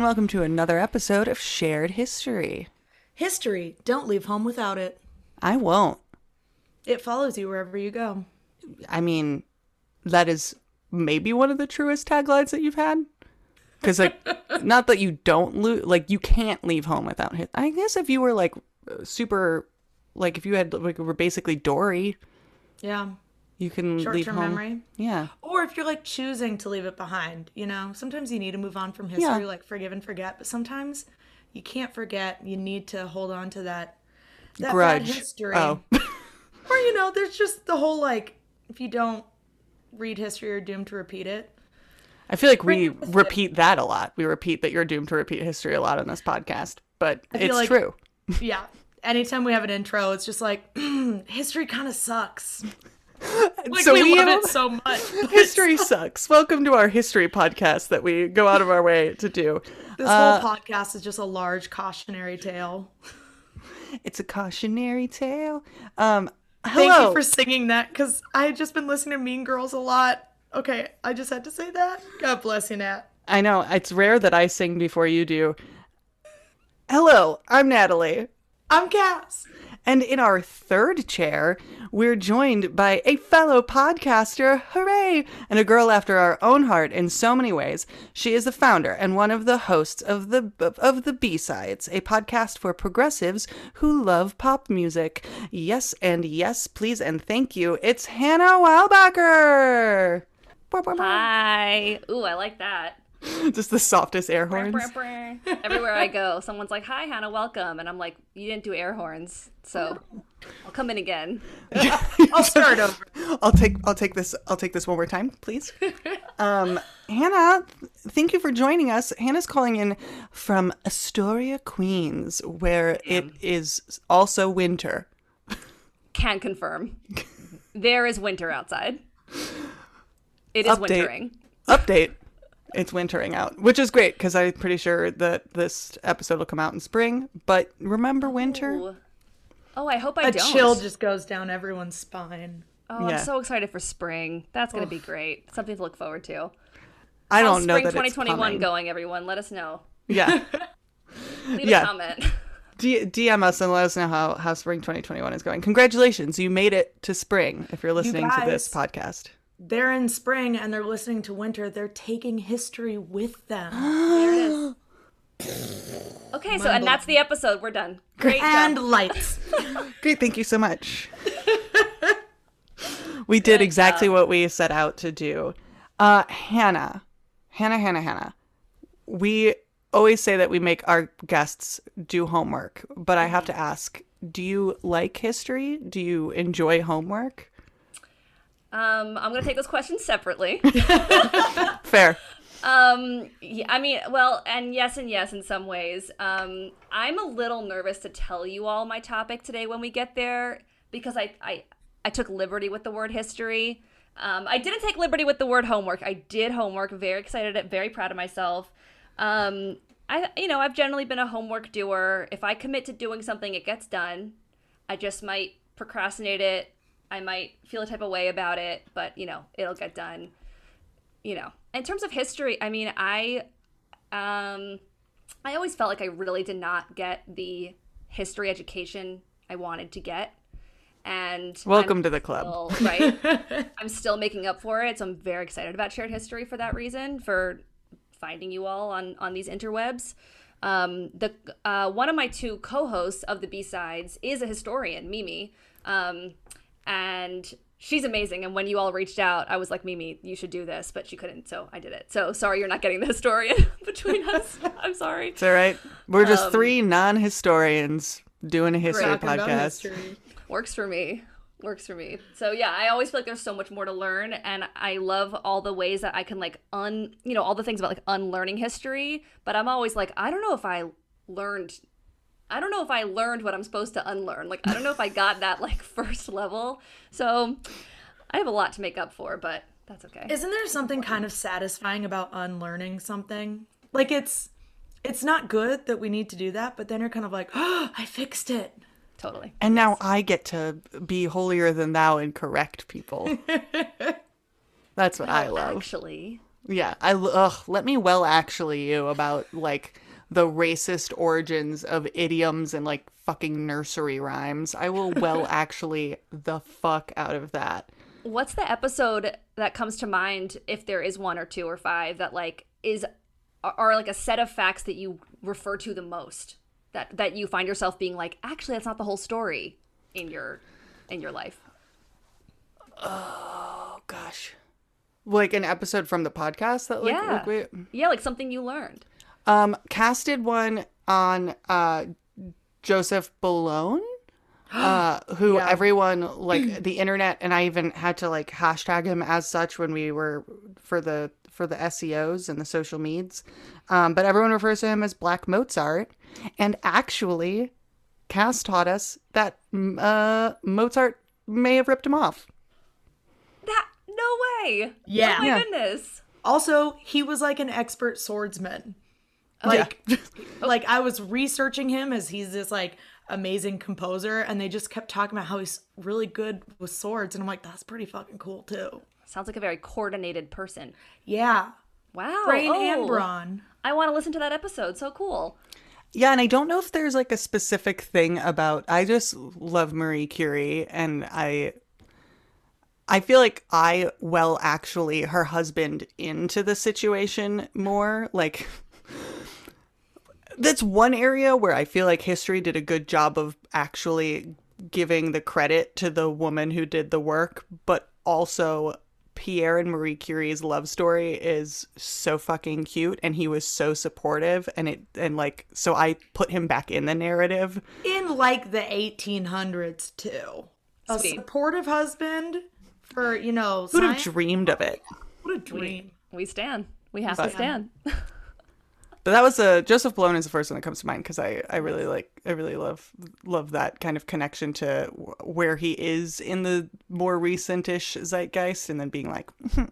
And welcome to another episode of Shared History. History. Don't leave home without it. I won't. It follows you wherever you go. I mean, that is maybe one of the truest taglines that you've had. Because, like, not that you don't lose, like, you can't leave home without it. I guess if you were, like, super, like, if you had, like, were basically Dory, Yeah. You can leave Short-term home. memory. Yeah. Or if you're like choosing to leave it behind, you know, sometimes you need to move on from history, Yeah. like forgive and forget. But sometimes you can't forget. You need to hold on to that, that bad history. Oh. Or you know, there's just the whole like, if you don't read history, you're doomed to repeat it. I feel like we repeat that a lot. We repeat that you're doomed to repeat history a lot on this podcast, but it's like- true. Yeah. Anytime we have an intro, it's just like history kind of sucks. Like So we, we love have- it so much. History sucks. Welcome to our history podcast that we go out of our way to do. This Uh, whole podcast is just a large cautionary tale. It's a cautionary tale. Um, Thank you for singing that because I had just been listening to Mean Girls a lot. Okay, I just had to say that. God bless you, Nat. I know it's rare that I sing before you do. Hello, I'm Natalie. I'm Cass. And in our third chair, we're joined by a fellow podcaster, hooray, and a girl after our own heart in so many ways. She is the founder and one of the hosts of the of the B-sides, a podcast for progressives who love pop music. Yes and yes, please and thank you. It's Hannah Wildbacker. Hi. Ooh, I like that. Just the softest air horns. Brr, brr. Everywhere I go, someone's like, "Hi, Hannah, welcome," and I'm like, "You didn't do air horns, so I'll come in again." I'll start over. I'll take I'll take this I'll take this one more time, please. Um, Hannah, thank you for joining us. Hannah's calling in from Astoria, Queens, where it is also winter. Can't confirm. There is winter outside. It is Update. wintering. Update. It's wintering out, which is great because I'm pretty sure that this episode will come out in spring. But remember oh. winter? Ooh. Oh, I hope I A don't. chill just goes down everyone's spine. oh, Yeah. I'm so excited for spring. That's gonna be great. Something to look forward to. I How's don't know spring that 2021 coming. going, everyone? Let us know. Yeah. Leave Yeah. a comment. D- DM us and let us know how, how spring 2021 is going. Congratulations, you made it to spring if you're listening to this podcast. They're in spring and they're listening to winter. They're taking history with them. there it is. Okay, so and that's the episode. We're done. Great and job. lights. Great, thank you so much. we did exactly what we set out to do. Uh, Hannah, Hannah, Hannah, Hannah. We always say that we make our guests do homework, but I have to ask: Do you like history? Do you enjoy homework? Um, I'm gonna take those questions separately. Fair. Um, yeah, I mean, well, and yes, and yes, in some ways. Um, I'm a little nervous to tell you all my topic today when we get there because I I, I took liberty with the word history. Um, I didn't take liberty with the word homework. I did homework. Very excited. Very proud of myself. Um, I you know I've generally been a homework doer. If I commit to doing something, it gets done. I just might procrastinate it. I might feel a type of way about it, but you know it'll get done you know. In terms of history i mean i um i always felt like i really did not get the history education i wanted to get. And Welcome I'm to the club. still- right? I'm still making up for it so i'm very excited about shared history for that reason for finding you all on on these interwebs. Um the uh one of my two co-hosts of the b-sides is a historian mimi. Um and she's amazing. And when you all reached out, I was like, Mimi, you should do this, but she couldn't, so I did it. So sorry, you're not getting the historian between us. I'm sorry. It's all right. We're just Um, three non-historians doing a history podcast. history. Works for me. works for me. So yeah, I always feel like there's so much more to learn, and I love all the ways that I can like un, you know, all the things about like unlearning history. But I'm always like, I don't know if I learned. I don't know if I learned what I'm supposed to unlearn. Like I don't know if I got that like first level. So I have a lot to make up for, but that's okay. Isn't there something kind of satisfying about unlearning something? Like it's it's not good that we need to do that, but then you're kind of like, oh, I fixed it. totally. And now I get to be holier than thou and correct people. That's what I love. Actually, Yeah, I ugh, let me well actually you about like the racist origins of idioms and like fucking nursery rhymes. I will well actually the fuck out of that. what's the episode that comes to mind if there is one or two or five that like is are, like a set of facts that you refer to the most that that you find yourself being like actually that's not the whole story in your in your life Oh gosh. Like an episode from the podcast that like, Yeah. like yeah like something you learned um casted one on uh Joseph Bologne. Uh, who Yeah. everyone like the internet and I even had to like hashtag him as such when we were for the for the SEOs and the social meds. Um, but everyone refers to him as Black Mozart. And actually, Cass taught us that uh, Mozart may have ripped him off. that no way Yeah. oh my Yeah. goodness Also, he was like an expert swordsman. Like like I was researching him as he's this like amazing composer and they just kept talking about how he's really good with swords and I'm like that's pretty fucking cool too. sounds like a very coordinated person Yeah. wow Brain oh, and brawn. i want to listen to that episode so cool Yeah, and I don't know if there's like a specific thing about I just love Marie Curie and I I feel like I well actually her husband into the situation more like that's one area where I feel like history did a good job of actually giving the credit to the woman who did the work, but also Pierre and Marie Curie's love story is so fucking cute and he was so supportive and it and like so I put him back in the narrative. In like the 1800s too. A Sweet. supportive husband for, you know, Who'd have dreamed of it? What a dream. we stand we have But- to stand But that was a Joseph Bologne is the first one that comes to mind because I, I really like I really love love that kind of connection to wh- where he is in the more recentish zeitgeist and then being like, hmm,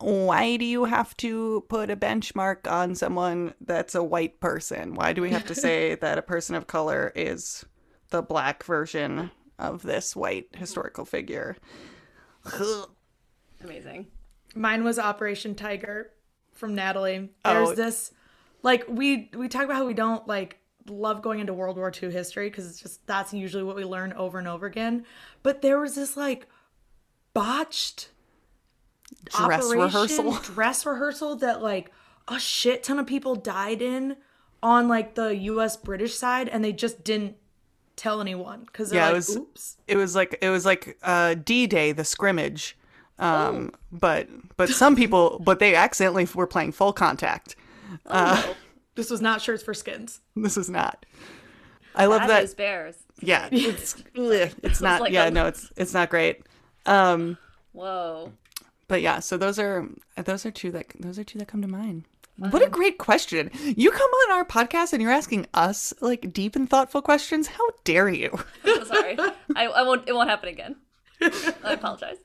why do you have to put a benchmark on someone that's a white person? Why do we have to say that a person of color is the black version of this white historical figure? amazing Mine was Operation Tiger from Natalie. There's Oh. this like we we talk about how we don't like love going into World War II history because it's just that's usually what we learn over and over again. But there was this like botched Dress operation, rehearsal. dress rehearsal that like a shit ton of people died in on like the U.S. British side, and they just didn't tell anyone because Yeah, it was- "Oops." it was like it was like uh d-day the scrimmage um Oh. but but some people but they accidentally were playing full contact This was not shirts for skins. this is not. I love that news bears. Yeah it's ugh, it's not like yeah a- no it's it's not great. Um whoa. but yeah so those are those are two that those are two that come to mind. What a great question. You come on our podcast and you're asking us like deep and thoughtful questions? How dare you? So sorry. I, I won't it won't happen again. I apologize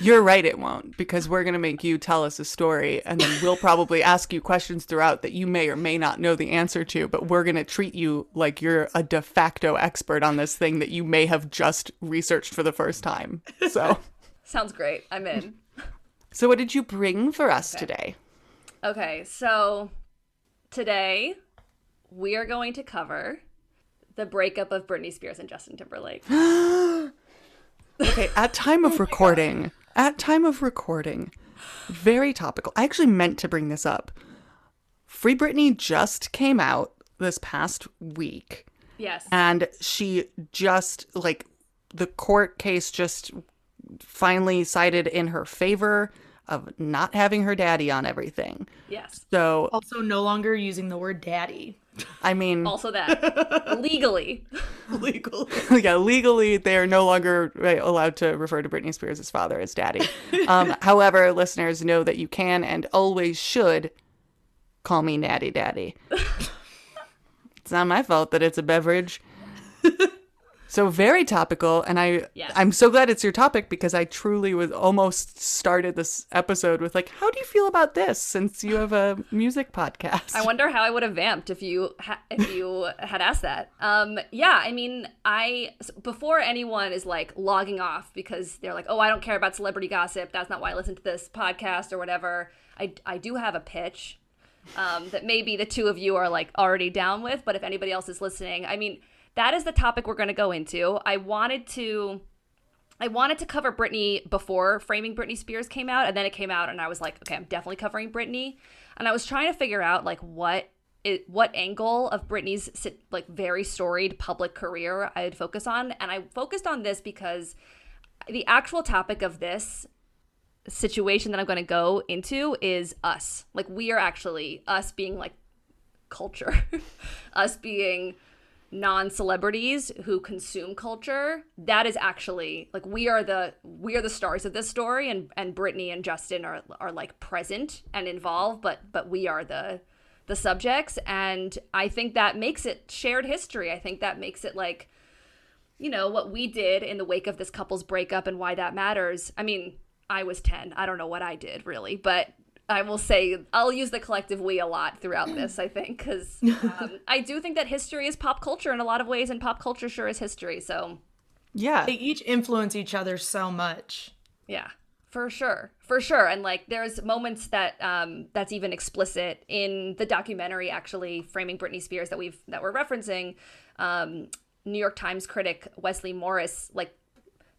You're right, it won't, because we're going to make you tell us a story, and then we'll probably ask you questions throughout that you may or may not know the answer to, but we're going to treat you like you're a de facto expert on this thing that you may have just researched for the first time. So, sounds great i'm in so what did you bring for us today? Okay, so today we are going to cover the breakup of Britney Spears and Justin Timberlake. Okay, at time of oh recording, at time of recording, very topical. I actually meant to bring this up. Free Britney just came out this past week. Yes. and she just like the court case just finally sided in her favor of not having her daddy on everything. Yes. So Also, no longer using the word daddy. I mean, Also that legally. legally, yeah, legally they are no longer right, allowed to refer to Britney Spears' father as daddy. Um, however, listeners know that you can and always should call me Natty Daddy. it's not my fault that it's a beverage. So very topical, and I Yes. I'm so glad it's your topic because I truly was almost started this episode with like, how do you feel about this? Since you have a music podcast, I wonder how I would have vamped if you ha- if you had asked that. Um, yeah, I mean, I before anyone is like logging off because they're like, oh, I don't care about celebrity gossip. That's not why I listen to this podcast or whatever. I I do have a pitch um, that maybe the two of you are like already down with, but if anybody else is listening, I mean, that is the topic we're going to go into. I wanted to. I wanted to cover Britney before Framing Britney Spears came out, and then it came out, and I was like, okay, I'm definitely covering Britney. And I was trying to figure out like what it, what angle of Britney's like very storied public career I'd focus on, and I focused on this because the actual topic of this situation that I'm going to go into is us. Like we are actually us being like culture, us being non-celebrities who consume culture that is actually like we are the we are the stars of this story and and Britney and Justin are are like present and involved but but we are the the subjects and I think that makes it shared history. I think that makes it like you know what we did in the wake of this couple's breakup and why that matters. I mean I was 10 I don't know what I did really but I will say I'll use the collective we a lot throughout this. I think because um, I do think that history is pop culture in a lot of ways, and pop culture sure is history. So yeah, They each influence each other so much. yeah, for sure, for sure. And like, there's moments that um, that's even explicit in the documentary, actually framing Britney Spears that we've that we're referencing. Um, New York Times critic Wesley Morris like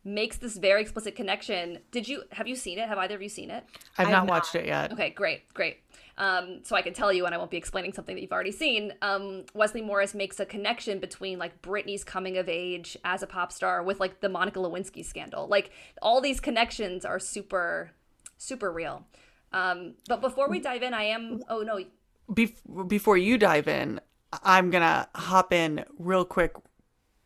makes this very explicit connection. Did you have you seen it? Have either of you seen it? I've I not have watched it yet. Okay, great, great. Um, so I can tell you, and I won't be explaining something that you've already seen. Um, Wesley Morris makes a connection between like Britney's coming of age as a pop star with like the Monica Lewinsky scandal. Like all these connections are super, super real. Um, but before we dive in, I am. Oh no, Bef- before you dive in, I'm gonna hop in real quick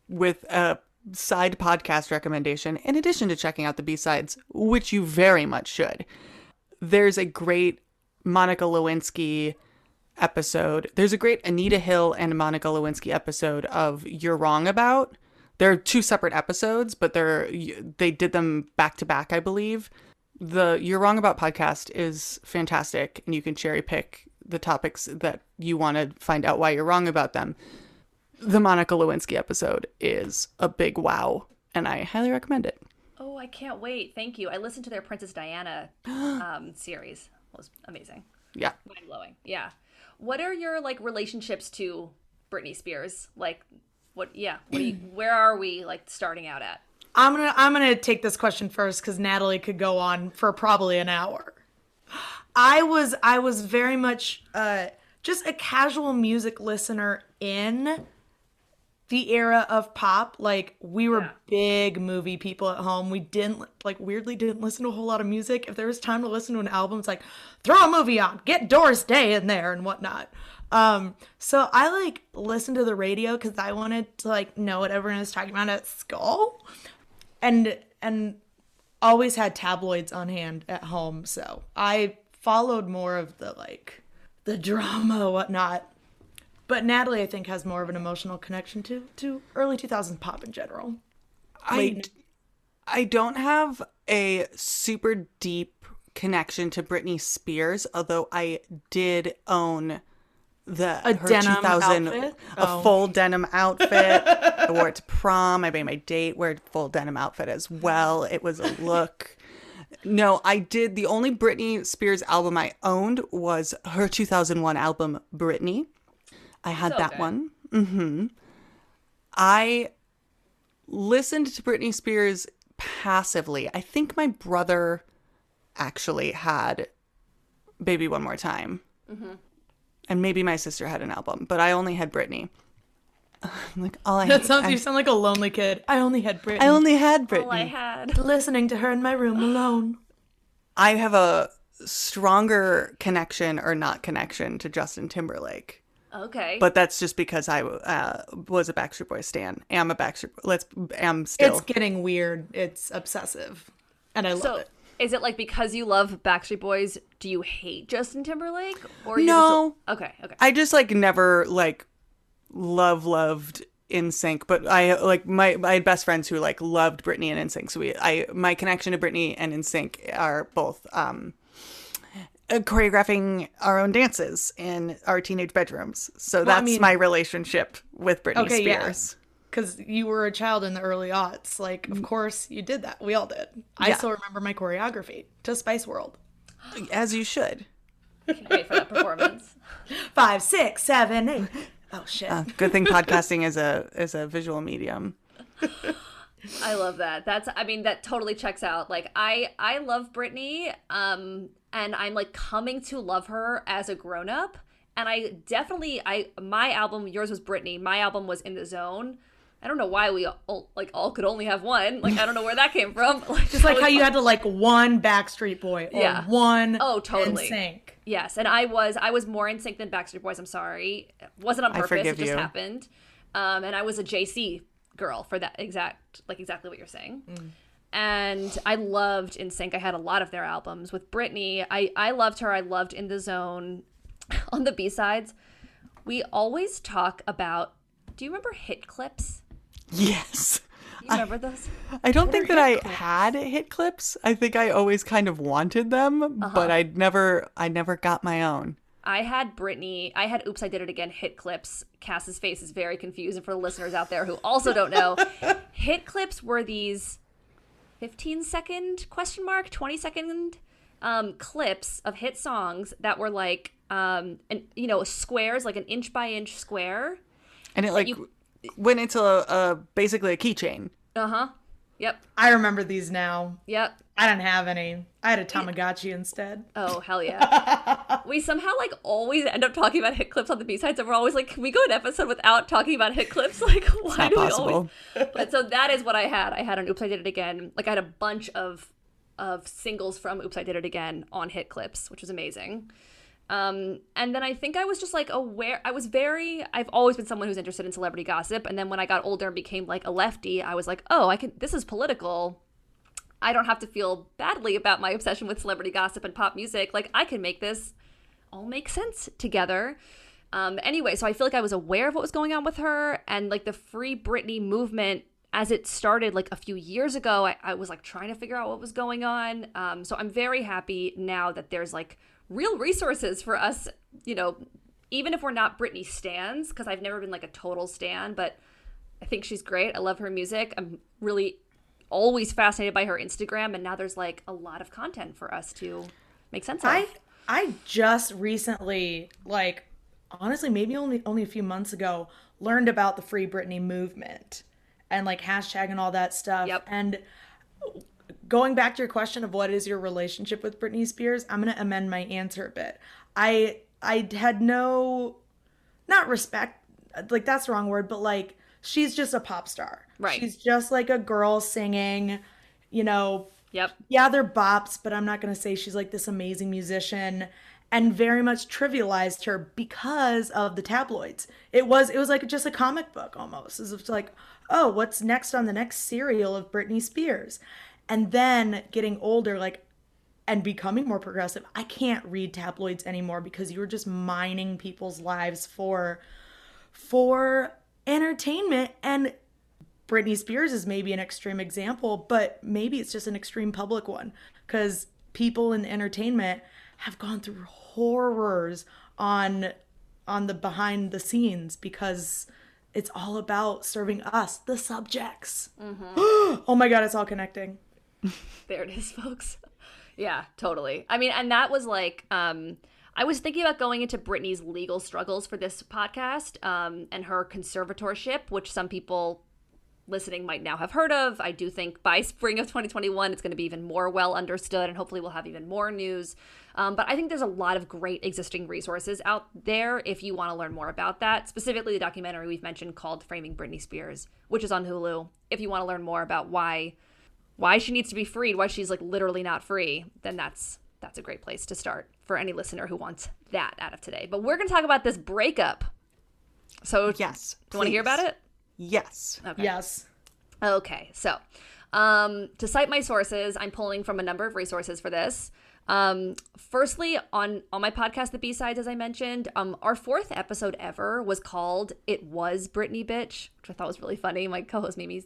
with a side podcast recommendation. In addition to checking out the B sides, which you very much should. There's a great Monica Lewinsky episode. There's a great Anita Hill and Monica Lewinsky episode of You're Wrong About. They're two separate episodes, but they're they did them back to back, I believe. The You're Wrong About podcast is fantastic, and you can cherry pick the topics that you want to find out why you're wrong about them. The Monica Lewinsky episode is a big wow, and I highly recommend it. oh I can't wait. Thank you. I listened to their Princess Diana um, series. It was amazing. Yeah. mind blowing. Yeah. What are your like relationships to Britney Spears? Like, what? Yeah. What do you, where are we like starting out at? I'm gonna I'm gonna take this question first because Natalie could go on for probably an hour. I was I was very much uh, just a casual music listener in the era of pop. Like we were Yeah. big movie people at home. We didn't like weirdly didn't listen to a whole lot of music. If there was time to listen to an album, it's like throw a movie on, get Doris Day in there and whatnot. Um, so I like listened to the radio because I wanted to like know what everyone was talking about at school and and always had tabloids on hand at home so i followed more of the like the drama whatnot but natalie i think has more of an emotional connection to to early 2000s pop in general I, I don't have a super deep connection to Britney Spears, although I did own the A her denim 2000 outfit? a Oh. full denim outfit. I wore it to prom. I made my date wear a full denim outfit as well. It was a look. No, I did. The only Britney Spears album I owned was her 2001 album Britney. I had So that good. one. hmm I listened to Britney Spears passively. I think my brother actually had Baby One More Time. And maybe my sister had an album, but I only had Britney. like all I that sounds I, you sound like a lonely kid i only had Britney. I only had Britney. All I had. listening to her in my room alone I have a stronger connection or not connection to Justin Timberlake. Okay. but that's just because I uh, was a Backstreet Boys stan. I am a Backstreet. Let's am still. It's getting weird. It's obsessive, and I love so it. is it like because you love Backstreet Boys, do you hate Justin Timberlake? Or No. Just, okay. Okay. I just like never like love loved NSYNC but i like my my best friends who like loved britney and NSYNC so we i my connection to britney and NSYNC are both um choreographing our own dances in our teenage bedrooms so I that's mean- my relationship with britney Okay, yeah. spears Because you were a child in the early aughts. Like, of course you did that. We all did. I Mm. Yeah. still remember my choreography to Spice World. as you should Can't wait for that performance. Five, six, seven, eight. Oh shit. uh, good thing podcasting is a is a visual medium I love that. That's I mean that totally checks out. Like I I love Britney um and I'm like coming to love her as a grown up and I definitely I my album yours was Britney. My album was In the Zone. I don't know why we all, like all could only have one. Like I don't know where that came from. Like, Just like how you had to like one Backstreet Boy or Yeah. one Oh, totally. NSYNC. Yes, and I was I was more NSYNC than Backstreet Boys. I'm sorry, it wasn't on I purpose. forgive it just you. happened. Um, and I was a JC girl for that exact like exactly what you're saying. Mm. And I loved NSYNC. I had a lot of their albums. With Britney, I I loved her. I loved In the Zone. on the B sides, we always talk about. Do you remember hit clips? yes you remember those? I don't think that I had hit clips. I think I always kind of wanted them, but uh-huh. I never I never got my own. I had Britney. I had Oops, I Did It Again hit clips. Cass's face is very confused. And for the listeners out there who also don't know, hit clips were these 15 second question mark, 20 second um, clips of hit songs that were like, um, and you know, squares, like an inch by inch square. And it like you- went into a, a basically a keychain. Uh huh. Yep. I remember these now. Yep. I didn't have any. I had a Tamagotchi instead. Oh hell yeah! we somehow like always end up talking about hit clips on the B sides, and we're always like, can we go an episode without talking about hit clips? Like, why not do we always? But so that is what I had. I had an Oops, I Did It Again. Like I had a bunch of of singles from Oops, I Did It Again on hit clips, which was amazing. Um, and then I think I was just like aware. I was very. I've always been someone who's interested in celebrity gossip, and then when I got older and became like a lefty, I was like, oh, I can. This is political. I don't have to feel badly about my obsession with celebrity gossip and pop music. Like I can make this all make sense together. Um, anyway, so I feel like I was aware of what was going on with her and like the Free Britney movement as it started like a few years ago. I, I was like trying to figure out what was going on. Um, so I'm very happy now that there's like real resources for us, you know, even if we're not Britney stands, because I've never been like a total stan, but I think she's great. I love her music. I'm really always fascinated by her Instagram, and now there's like a lot of content for us to make sense of. I I just recently, like honestly, maybe only only a few months ago, learned about the Free Britney movement and like hashtag and all that stuff. Yep. And going back to your question of what is your relationship with Britney Spears, I'm gonna amend my answer a bit. I I had no not respect like that's the wrong word, but like she's just a pop star. Right. She's just like a girl singing, you know, yep. yeah, they're bops, but I'm not going to say she's like this amazing musician and very much trivialized her because of the tabloids. It was it was like just a comic book almost. It was like, "Oh, what's next on the next serial of Britney Spears?" And then getting older like and becoming more progressive, I can't read tabloids anymore because you're just mining people's lives for for entertainment and Britney Spears is maybe an extreme example, but maybe it's just an extreme public one because people in entertainment have gone through horrors on on the behind the scenes because it's all about serving us, the subjects. Mm-hmm. oh my god, it's all connecting. There it is, folks. Yeah, totally. I mean, and that was like, um, I was thinking about going into Britney's legal struggles for this podcast um, and her conservatorship, which some people listening might now have heard of. I do think by spring of 2021, it's going to be even more well understood, and hopefully, we'll have even more news. Um, but I think there's a lot of great existing resources out there if you want to learn more about that. Specifically, the documentary we've mentioned called Framing Britney Spears, which is on Hulu. If you want to learn more about why why she needs to be freed, why she's like literally not free, then that's that's a great place to start for any listener who wants that out of today. But we're going to talk about this breakup So Yes. do you want to hear about it? Yes. Okay. Yes. Okay, so um, to cite my sources, I'm pulling from a number of resources for this. Um, firstly, on on my podcast, the B sides, as I mentioned, um, our fourth episode ever was called "It Was Britney Bitch," which I thought was really funny. My co-host Mimi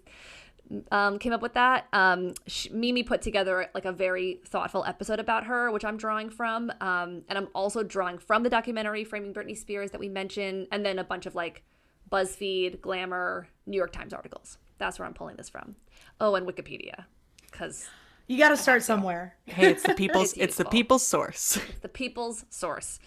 um, came up with that. Um, sh- Mimi put together like a very thoughtful episode about her, which I'm drawing from, um, and I'm also drawing from the documentary "Framing Britney Spears" that we mentioned, and then a bunch of like BuzzFeed, Glamour, New York Times articles. That's where I'm pulling this from. Oh, and Wikipedia, because You got to start somewhere. Hey, it's the people's. It's it's the people's source. the people's source.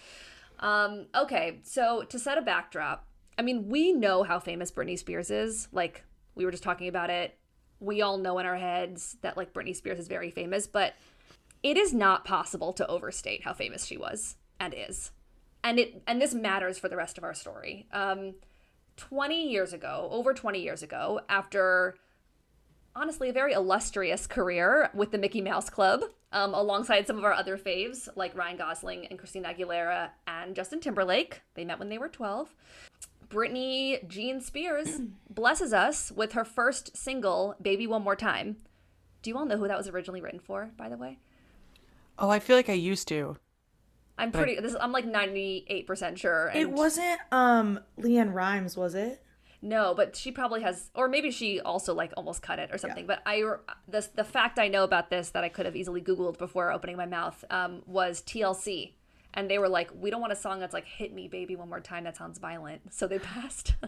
Um, okay, so to set a backdrop, I mean, we know how famous Britney Spears is. Like, we were just talking about it. We all know in our heads that, like, Britney Spears is very famous, but it is not possible to overstate how famous she was and is. And it and this matters for the rest of our story. Um, 20 years ago, over 20 years ago, after honestly a very illustrious career with the Mickey Mouse Club, um, alongside some of our other faves like Ryan Gosling and Christina Aguilera and Justin Timberlake. They met when they were 12. Britney Jean Spears blesses us with her first single, Baby One More Time. Do you all know who that was originally written for, by the way? Oh, I feel like I used to. I'm pretty. This I'm like 98 percent sure. It wasn't um LeAnn Rimes, was it? No, but she probably has, or maybe she also like almost cut it or something. But I, the the fact I know about this that I could have easily Googled before opening my mouth um, was TLC, and they were like, we don't want a song that's like "Hit Me, Baby, One More Time." That sounds violent, so they passed.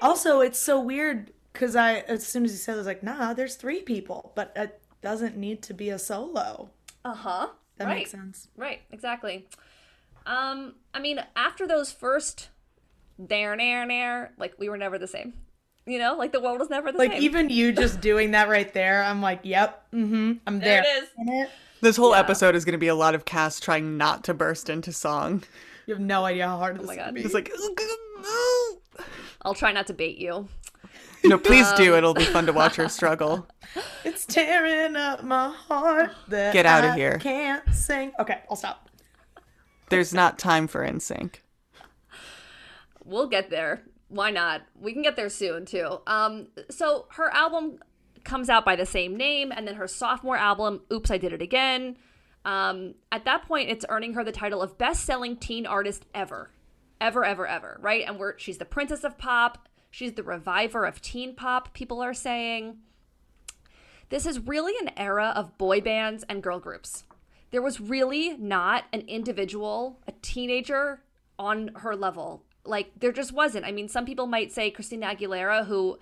Also, it's so weird because I, as soon as you said, it, I was like, nah, there's three people, but it doesn't need to be a solo. uh huh. That right. makes sense. Right. Exactly. Um, I mean, after those first there, and there, and there, like we were never the same. You know, like the world was never the Like same. Like even you just doing that right there, I'm like, yep, mm-hmm, I'm there there. it is. In it. This whole Yeah. episode is going to be a lot of Cass trying not to burst into song. You have no idea how hard this Oh my is God. gonna be. It's like, I'll try not to bait you. no, please do. It'll be fun to watch her struggle. It's tearing up my heart. That Get outta I here. Can't sing. Okay, I'll stop. There's not time for NSYNC. we'll get there. Why not? We can get there soon too. Um, so her album comes out by the same name, and then her sophomore album, "Oops, I Did It Again." Um, at that point, it's earning her the title of best-selling teen artist ever, ever, ever, ever. Right? And we're she's the princess of pop. She's the reviver of teen pop. People are saying. This is really an era of boy bands and girl groups. There was really not an individual, a teenager on her level. Like, there just wasn't. I mean, some people might say Christina Aguilera, who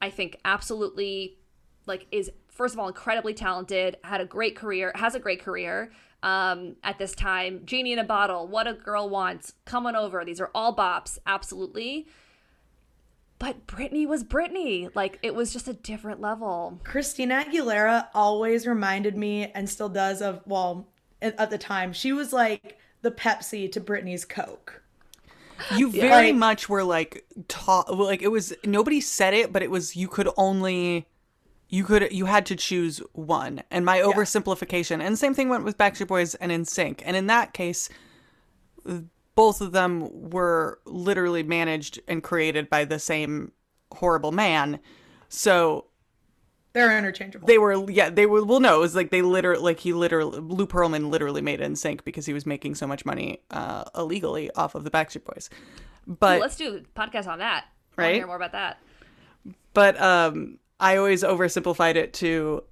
I think absolutely, like, is, first of all, incredibly talented, had a great career, has a great career um, at this time. Genie in a Bottle, What a Girl Wants, Come On Over. These are all bops, absolutely. But Britney was Britney. Like, it was just a different level. Christina Aguilera always reminded me, and still does, of well, at, at the time she was like the Pepsi to Britney's Coke. You very Like- much were like taught. Like it was nobody said it, but it was you could only you could you had to choose one. And my oversimplification, and same thing went with Backstreet Boys and NSYNC. And in that case, both of them were literally managed and created by the same horrible man. So They're interchangeable. they were yeah they were well no it was like they literally like he literally Lou Pearlman literally made NSYNC because he was making so much money uh, illegally off of the Backstreet Boys. But Let's do a podcast on that. I wanna Right? Hear more about that. but um I always oversimplified it to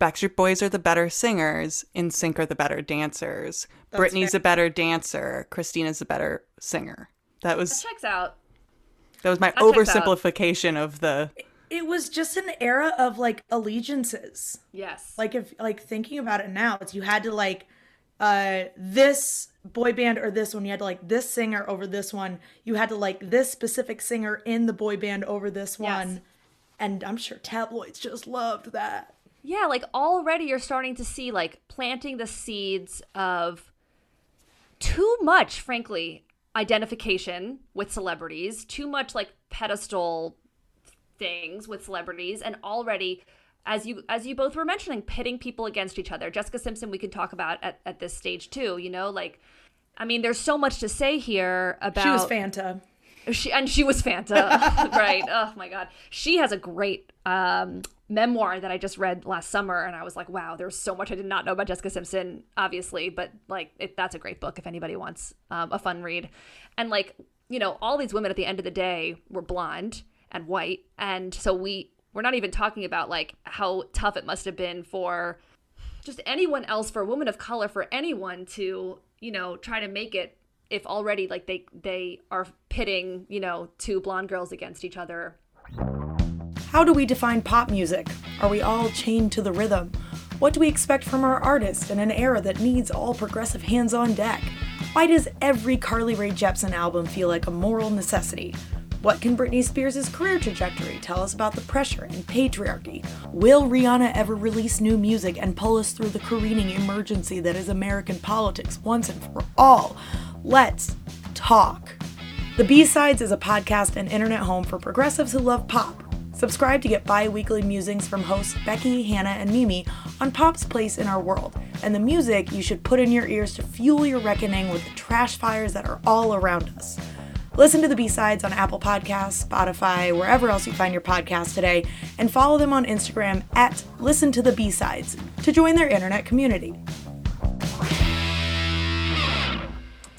Backstreet Boys are the better singers, NSYNC are the better dancers. Britney's a better dancer, Christina's a better singer. That was Checks out. that was my checks out. oversimplification of the it was just an era of like allegiances. Yes. Like if like thinking about it now, it's you had to like uh this boy band or this one you had to like this singer over this one you had to like this specific singer in the boy band over this Yes. one and i'm sure tabloids just loved that Yeah, like already you're starting to see like planting the seeds of too much, frankly, identification with celebrities, too much like pedestal things with celebrities, and already as you as you both were mentioning, pitting people against each other. Jessica Simpson we could talk about at, at this stage too, you know, like I mean, there's so much to say here about she was fanta She and she was Fanta, right? Oh my god, she has a great um, memoir that I just read last summer, and I was like, wow, there's so much I did not know about Jessica Simpson, obviously, but like it, that's a great book if anybody wants um, a fun read. And like you know, all these women at the end of the day were blonde and white, and so we we're not even talking about like how tough it must have been for just anyone else, for a woman of color, for anyone to you know try to make it if already like they they are pitting you know two blonde girls against each other. How do we define pop music? Are we all chained to the rhythm? What do we expect from our artists in an era that needs all progressive hands on deck? Why does every carly rae jepsen album feel like a moral necessity? What can Britney Spears' career trajectory tell us about the pressure and patriarchy? Will Rihanna ever release new music and pull us through the careening emergency that is American politics once and for all? Let's talk. The B Sides is a podcast and internet home for progressives who love pop. Subscribe to get bi weekly musings from hosts Becky, Hannah, and Mimi on pop's place in our world and the music you should put in your ears to fuel your reckoning with the trash fires that are all around us. Listen to the B Sides on Apple Podcasts, Spotify, wherever else you find your podcast today, and follow them on Instagram at Listen to the B Sides to join their internet community.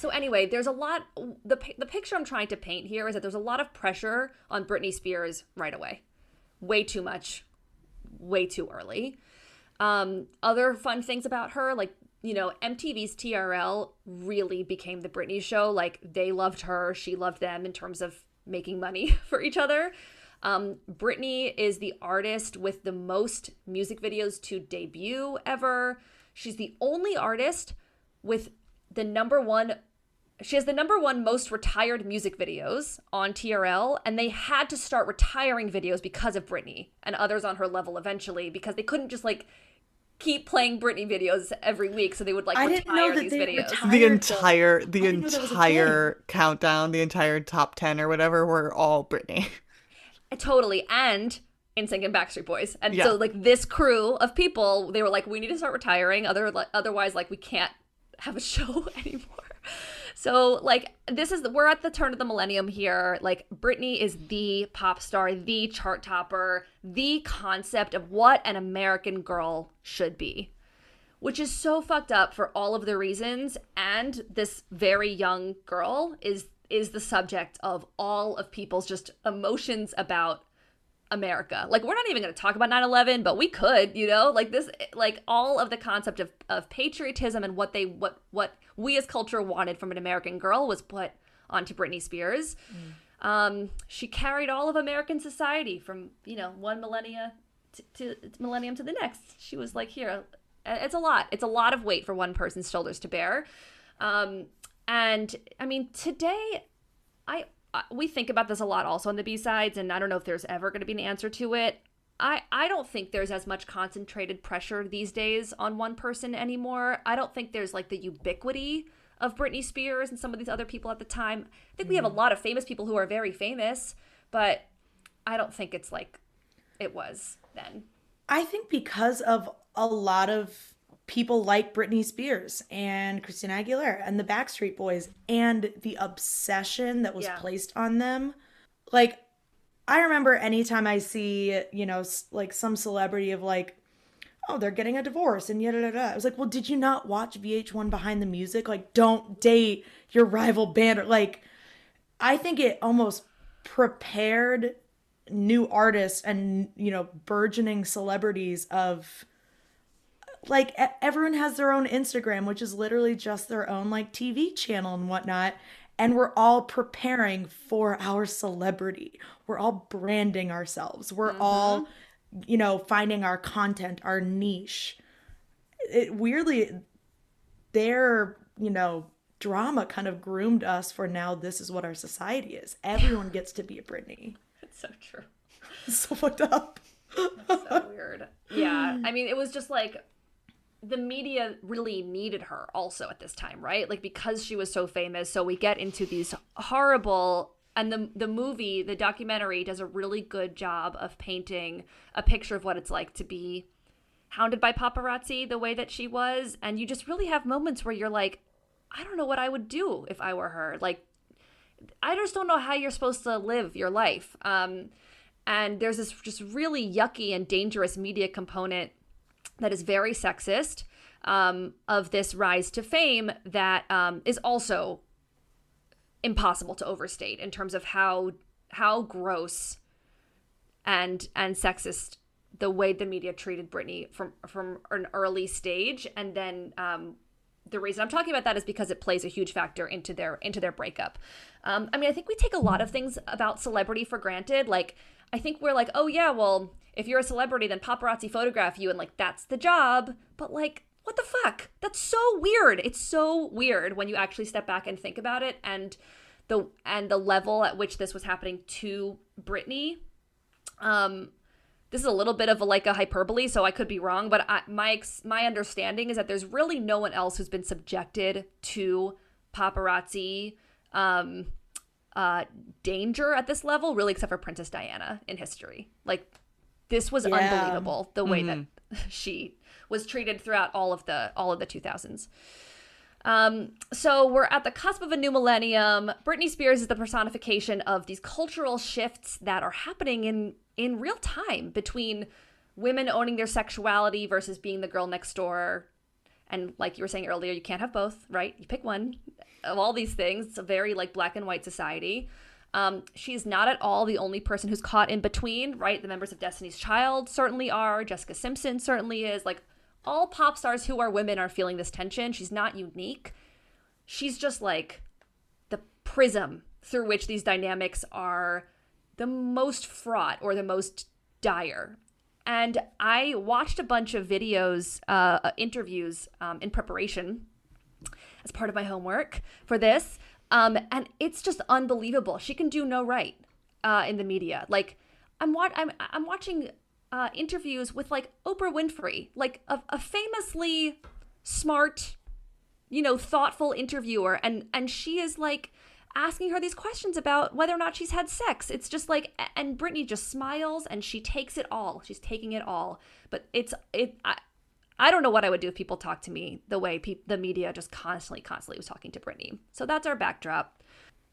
So anyway, there's a lot. the The picture I'm trying to paint here is that there's a lot of pressure on Britney Spears right away, way too much, way too early. Um, other fun things about her, like you know, MTV's TRL really became the Britney show. Like they loved her, she loved them in terms of making money for each other. Um, Britney is the artist with the most music videos to debut ever. She's the only artist with the number one she has the number one most retired music videos on TRL, and they had to start retiring videos because of Britney and others on her level eventually because they couldn't just like keep playing Britney videos every week, so they would like I retire these videos. The entire the entire countdown, the entire top ten or whatever were all Britney. Uh, totally, and NSYNC and Backstreet Boys, and yeah. so like this crew of people, they were like, we need to start retiring, other otherwise like we can't have a show anymore. So like this is we're at the turn of the millennium here. Like Britney is the pop star, the chart topper, the concept of what an American girl should be. Which is so fucked up for all of the reasons and this very young girl is is the subject of all of people's just emotions about America. Like we're not even going to talk about 9/11, but we could, you know? Like this like all of the concept of of patriotism and what they what what we as culture wanted from an American girl was put onto Britney Spears. Mm. Um, she carried all of American society from, you know, one millennia to, to millennium to the next. She was like, here, it's a lot. It's a lot of weight for one person's shoulders to bear. Um, and I mean, today, I we think about this a lot also on the B-sides and I don't know if there's ever going to be an answer to it. I I don't think there's as much concentrated pressure these days on one person anymore. I don't think there's like the ubiquity of Britney Spears and some of these other people at the time. I think mm. we have a mm. lot of famous people who are very famous, but I don't think it's like it was then. I think because of a lot of people like Britney Spears and Christina Aguilera and the Backstreet Boys and the obsession that was yeah. placed on them. Like, I remember anytime I see, you know, like some celebrity of like, oh, they're getting a divorce and yada yada. I was like, well, did you not watch VH1 Behind the Music? Like, don't date your rival band. Or like, I think it almost prepared new artists and you know burgeoning celebrities of like everyone has their own Instagram, which is literally just their own like TV channel and whatnot. And we're all preparing for our celebrity. We're all branding ourselves. We're mm-hmm. all, you know, finding our content, our niche. It weirdly, their, you know, drama kind of groomed us for now this is what our society is. Everyone gets to be a Britney. It's so true. So fucked up. so weird. Yeah. I mean, it was just like the media really needed her also at this time, right? Like because she was so famous. So we get into these horrible and the the movie, the documentary does a really good job of painting a picture of what it's like to be hounded by paparazzi the way that she was and you just really have moments where you're like I don't know what I would do if I were her. Like I just don't know how you're supposed to live your life. Um, and there's this just really yucky and dangerous media component that is very sexist um, of this rise to fame that um, is also impossible to overstate in terms of how how gross and and sexist the way the media treated Britney from from an early stage, and then um, the reason I'm talking about that is because it plays a huge factor into their into their breakup. Um, I mean, I think we take a lot of things about celebrity for granted. Like, I think we're like, oh yeah, well, if you're a celebrity, then paparazzi photograph you, and like that's the job. But like, what the fuck? That's so weird. It's so weird when you actually step back and think about it, and the and the level at which this was happening to Britney. Um, this is a little bit of a, like a hyperbole, so I could be wrong, but I, my my understanding is that there's really no one else who's been subjected to paparazzi um, uh, danger at this level, really, except for Princess Diana in history. Like this was Yeah. unbelievable the way that she was treated throughout all of the all of the 2000s. Um, so we're at the cusp of a new millennium. Britney Spears is the personification of these cultural shifts that are happening in in real time between women owning their sexuality versus being the girl next door. And like you were saying earlier, you can't have both, right? You pick one of all these things. It's a very like black and white society. Um, she's not at all the only person who's caught in between, right? The members of Destiny's Child certainly are. Jessica Simpson certainly is. Like all pop stars who are women are feeling this tension. She's not unique. She's just like the prism through which these dynamics are the most fraught or the most dire. And I watched a bunch of videos, uh, interviews um, in preparation as part of my homework for this. Um, and it's just unbelievable. She can do no right uh, in the media. Like I'm wa- I'm I'm watching uh, interviews with like Oprah Winfrey, like a, a famously smart, you know, thoughtful interviewer, and and she is like asking her these questions about whether or not she's had sex. It's just like, and Britney just smiles and she takes it all. She's taking it all. But it's it. I, I don't know what I would do if people talked to me the way pe- the media just constantly, constantly was talking to Britney. So that's our backdrop.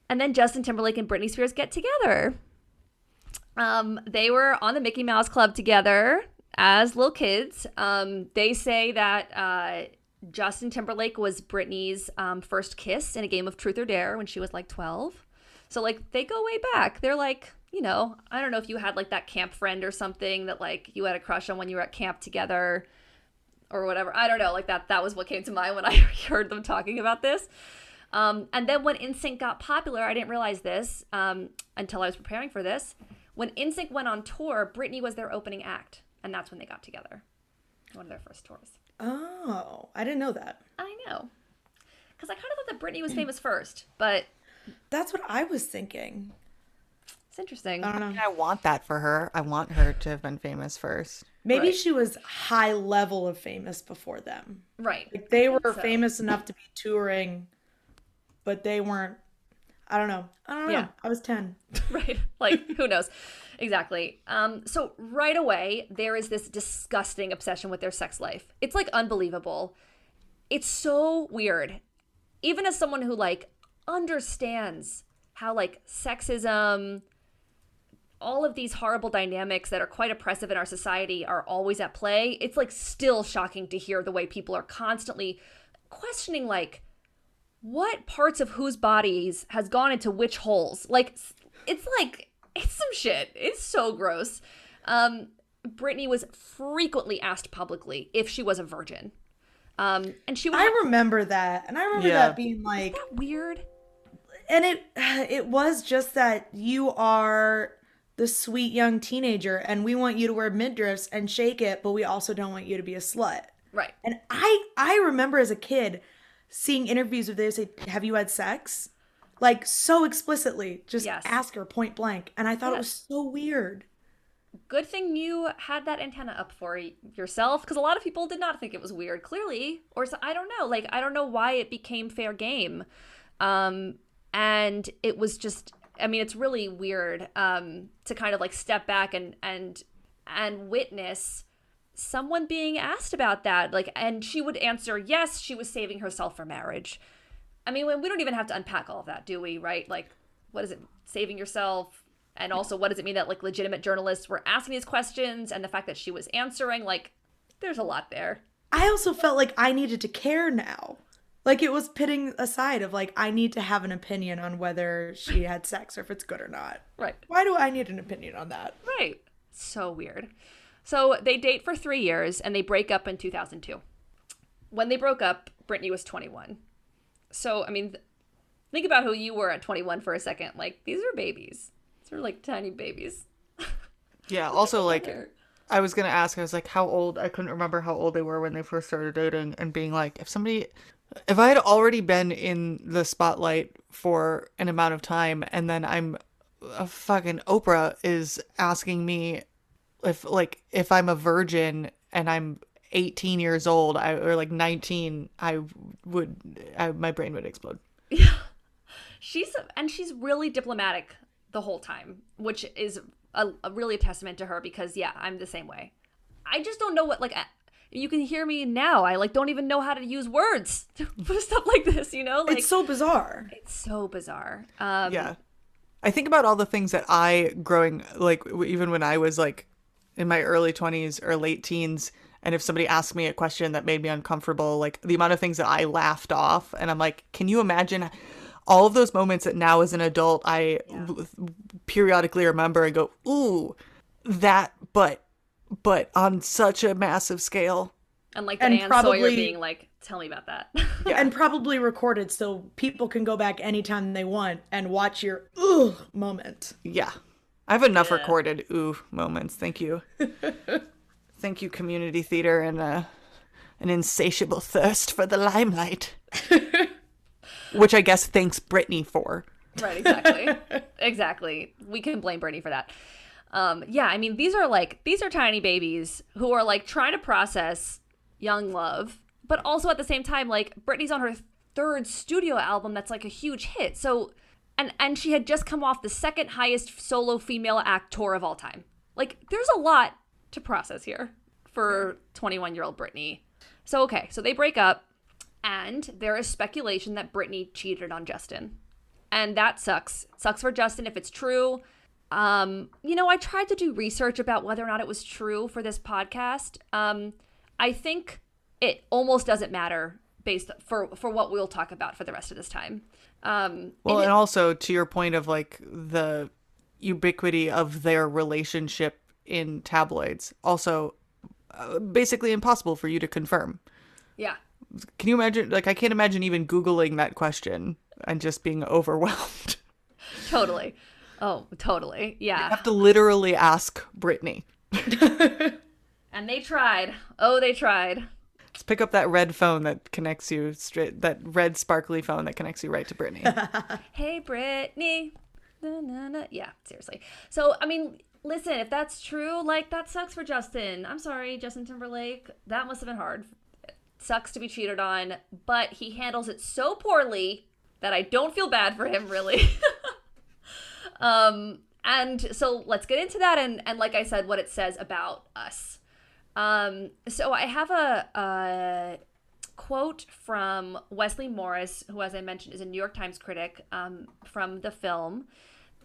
And then Justin Timberlake and Britney Spears get together. Um, they were on the Mickey Mouse Club together as little kids. Um, they say that uh, Justin Timberlake was Britney's um, first kiss in a game of Truth or Dare when she was like 12. So, like, they go way back. They're like, you know, I don't know if you had like that camp friend or something that like you had a crush on when you were at camp together or whatever. I don't know. Like that that was what came to mind when I heard them talking about this. Um, and then when NSYNC got popular, I didn't realize this um, until I was preparing for this. When NSYNC went on tour, Britney was their opening act, and that's when they got together. One of their first tours. Oh, I didn't know that. I know, because I kind of thought that Britney was famous first, but That's what I was thinking. it's interesting. I don't know. I want that for her. I want her to have been famous first. Maybe Right. she was high level of famous before them. right. Like they were so. famous enough to be touring, but they weren't. I don't know. I don't know. Yeah. I was ten. right like who knows exactly. Um so right away there is this disgusting obsession with their sex life. It's like unbelievable. It's so weird. Even as someone who like understands how like sexism all of these horrible dynamics that are quite oppressive in our society are always at play it's like still shocking to hear the way people are constantly questioning like what parts of whose bodies has gone into which holes? Like it's like it's some shit it's so gross um Britney was frequently asked publicly if she was a virgin um and she was I remember that, and I remember Yeah. that being like, weird and it it was just that you are the sweet young teenager, and we want you to wear midriffs and shake it, but we also don't want you to be a slut. right And I I remember as a kid seeing interviews where they say, "Have you had sex?" Like so explicitly, just Yes. ask her point blank, and I thought it was so weird. good thing you had that antenna up for yourself because a lot of people did not think it was weird clearly or so, i don't know. Like i don't know why it became fair game. Um and it was just i mean it's really weird um to kind of like step back and and and witness someone being asked about that. Like and she would answer yes she was saving herself for marriage i mean we don't even have to unpack all of that do we right? Like what is it saving yourself? And also what does it mean that like legitimate journalists were asking these questions and the fact that she was answering? Like there's a lot there. I also felt like I needed to care now. Like it was pitting aside of like I need to have an opinion on whether she had sex or if it's good or not. right. Why do I need an opinion on that? right. So weird. So they date for three years and they break up in 2002 when they broke up britney was 21 so i mean th- think about who you were at 21 for a second like these are babies these are like tiny babies Yeah. Also, like, I was gonna ask. I was like, how old? I couldn't remember how old they were when they first started dating, and being like, if somebody, if I had already been in the spotlight for an amount of time, and then I'm, a fucking Oprah is asking me, if like if I'm a virgin and I'm 18 years old, I or like 19, I would, I, my brain would explode. Yeah she's and she's really diplomatic the whole time which is a, a really a testament to her because yeah i'm the same way i just don't know what like I, you can hear me now i like don't even know how to use words for stuff like this you know like it's so bizarre. it's so bizarre um Yeah. I think about all the things that I growing like even when I was like in my early 20s or late teens and if somebody asked me a question that made me uncomfortable like the amount of things that I laughed off and I'm like can you imagine all of those moments that now as an adult I w- periodically remember and go ooh that but but on such a massive scale and like the and Ann Sawyer probably- being like tell me about that And probably recorded so people can go back anytime they want and watch your ooh moment. Yeah. I have enough recorded ooh moments. Thank you. Thank you, community theater, and uh, an insatiable thirst for the limelight. Which I guess thanks Britney for. right exactly. Exactly. We can blame Britney for that. Um yeah i mean these are like these are tiny babies who are like trying to process young love but also at the same time like Britney's on her third studio album that's like a huge hit. So and and she had just come off the second highest solo female act tour of all time. Like there's a lot to process here for 21 year old Britney so okay so they break up and there is speculation that Britney cheated on Justin and that sucks. Sucks for Justin if it's true. Um, you know, I tried to do research about whether or not it was true for this podcast. Um, I think it almost doesn't matter based for for what we'll talk about for the rest of this time. Um, Well, and and also to your point of like the ubiquity of their relationship in tabloids, also uh, basically impossible for you to confirm. yeah, Can you imagine? Like, I can't imagine even Googling that question and just being overwhelmed. totally. Oh, totally. Yeah. You have to literally ask Britney. And they tried. Oh, they tried. Let's pick up that red phone that connects you straight, that red sparkly phone that connects you right to Britney. Hey, Britney. Na, na, na. Yeah, seriously. So, I mean, listen, if that's true, like, that sucks for Justin. I'm sorry, Justin Timberlake. That must have been hard. It sucks to be cheated on, but he handles it so poorly that I don't feel bad for him, really. um, and so let's get into that and, and like I said, what it says about us. Um, so I have a, quote from Wesley Morris, who, as I mentioned, is a New York Times critic um, from the film,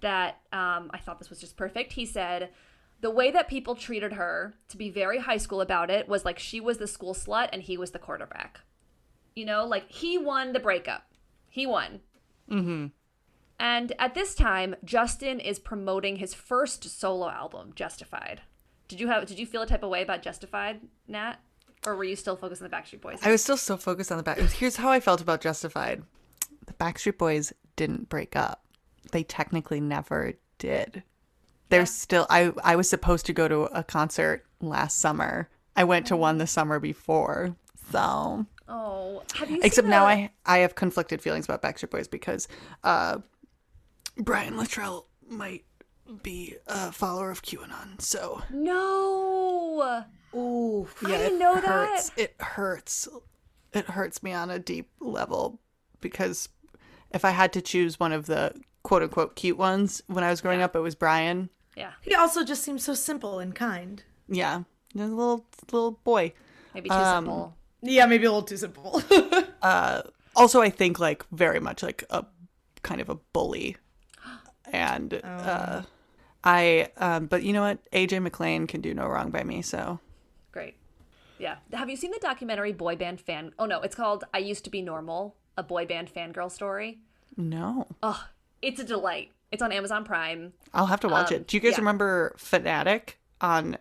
that um, I thought this was just perfect. He said, The way that people treated her, to be very high school about it, was like she was the school slut and he was the quarterback. You know, like he won the breakup. He won. Mm-hmm. And at this time, Justin is promoting his first solo album, Justified. Did you have did you feel a type of way about Justified, Nat? Or were you still focused on the Backstreet Boys? I was still so focused on the back. Here's how I felt about Justified. The Backstreet Boys didn't break up. They technically never did. They're still I I was supposed to go to a concert last summer. I went to one the summer before. So Oh, have you? except seen now I I have conflicted feelings about Backstreet Boys because uh Brian Littrell might be a follower of QAnon. So no. Ooh. I didn't know hurts. that. It hurts. It hurts me on a deep level because if I had to choose one of the quote unquote cute ones when I was growing up, it was Brian. Yeah, He also just seems so simple and kind. Yeah, a little little boy. maybe too Um, simple. Yeah, maybe a little too simple. Also, I think like very much like a kind of a bully. and uh, I. Um, but you know what? AJ McLean can do no wrong by me. So Great. Yeah. Have you seen the documentary Boy Band Fan? Oh no, it's called I Used to Be Normal, a boy band fangirl story. no, Oh, it's a delight. It's on Amazon Prime. I'll have to watch it. Do you guys yeah. remember Fanatic on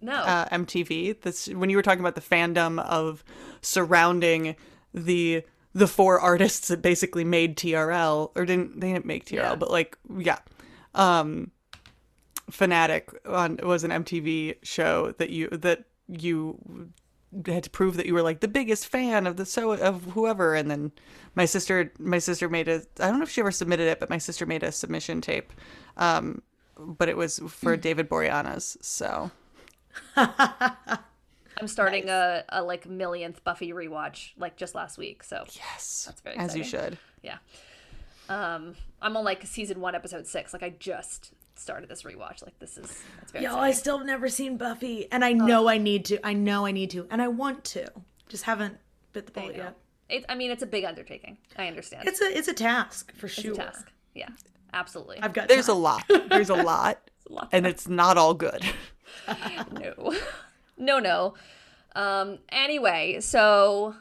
No. uh, MTV? This when you were talking about the fandom of surrounding the the four artists that basically made TRL or didn't they didn't make TRL, Yeah. but like yeah, um, Fanatic on was an MTV show that you that you had to prove that you were like the biggest fan of the so of whoever and then my sister my sister made a I don't know if she ever submitted it but my sister made a submission tape um but it was for David Boreanaz so I'm starting a, a like millionth Buffy rewatch like just last week. So yes That's very as you should yeah. Um, I'm on like season one, episode six. Like I just started this rewatch. Like this is that's very Yo, I still have never seen Buffy, and I know I need to. I know I need to, and I want to. Just haven't bit the bullet know. yet. It, I mean, it's a big undertaking. I understand. It's a it's a task for It's sure. a task. Yeah, absolutely. I've got there's a lot there's a lot a lot and it's not all good no no no um anyway so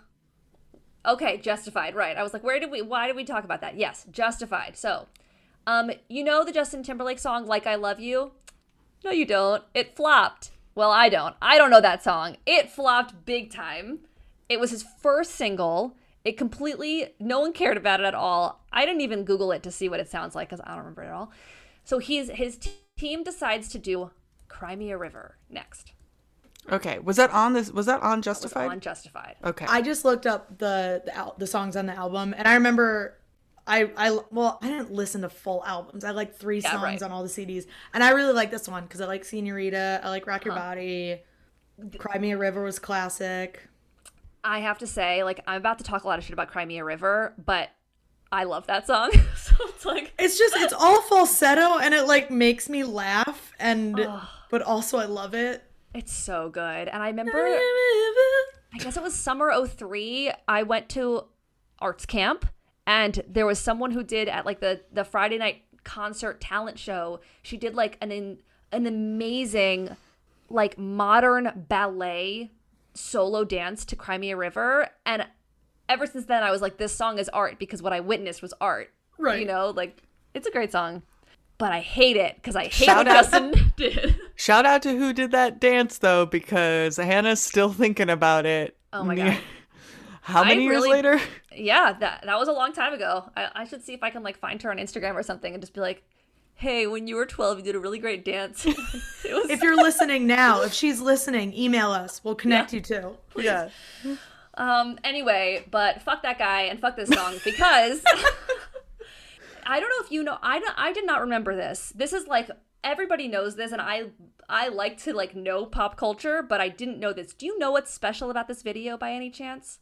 okay justified right i was like where did we why did we talk about that yes justified so um you know the justin timberlake song like i love you? No you don't. It flopped. Well i don't. I don't know that song. It flopped big time. It was his first single. It completely no one cared about it at all. I didn't even google it to see what it sounds like because i don't remember it at all. So he's his t- team decides to do cry me a river next. Okay was that on this was that on was Justified? On Justified. okay. I just looked up the the, al- the songs on the album, and I remember. I, I well I didn't listen to full albums. I like three Yeah, songs right. on all the CDs, and I really like this one because I like Senorita. I like Rock Your uh-huh. Body. Cry Me a River was classic. I have to say, like, I'm about to talk a lot of shit about Cry Me a River, but I love that song. so it's like, It's just it's all falsetto, and it like makes me laugh, and but also I love it. it's so good. And I remember, I guess it was summer 03, I went to arts camp and there was someone who did at like the the Friday night concert talent show. She did like an in, an amazing like modern ballet solo dance to Cry Me a River and ever since then I was like this song is art because what I witnessed was art. Right. You know, like it's a great song. But I hate it because I hate Shout what out- Justin did. Shout out to who did that dance though, because Hannah's still thinking about it. Oh my God. How I many years really- later? Yeah, that that was a long time ago. I, I should see if I can like find her on Instagram or something and just be like, "Hey, when you were 12, you did a really great dance." was If you're listening now, if she's listening, email us. We'll connect you too. Yeah. um anyway, but fuck that guy and fuck this song because I don't know if you know I don't, I did not remember this. This is like everybody knows this and I I like to like know pop culture, but I didn't know this. Do you know what's special about this video by any chance?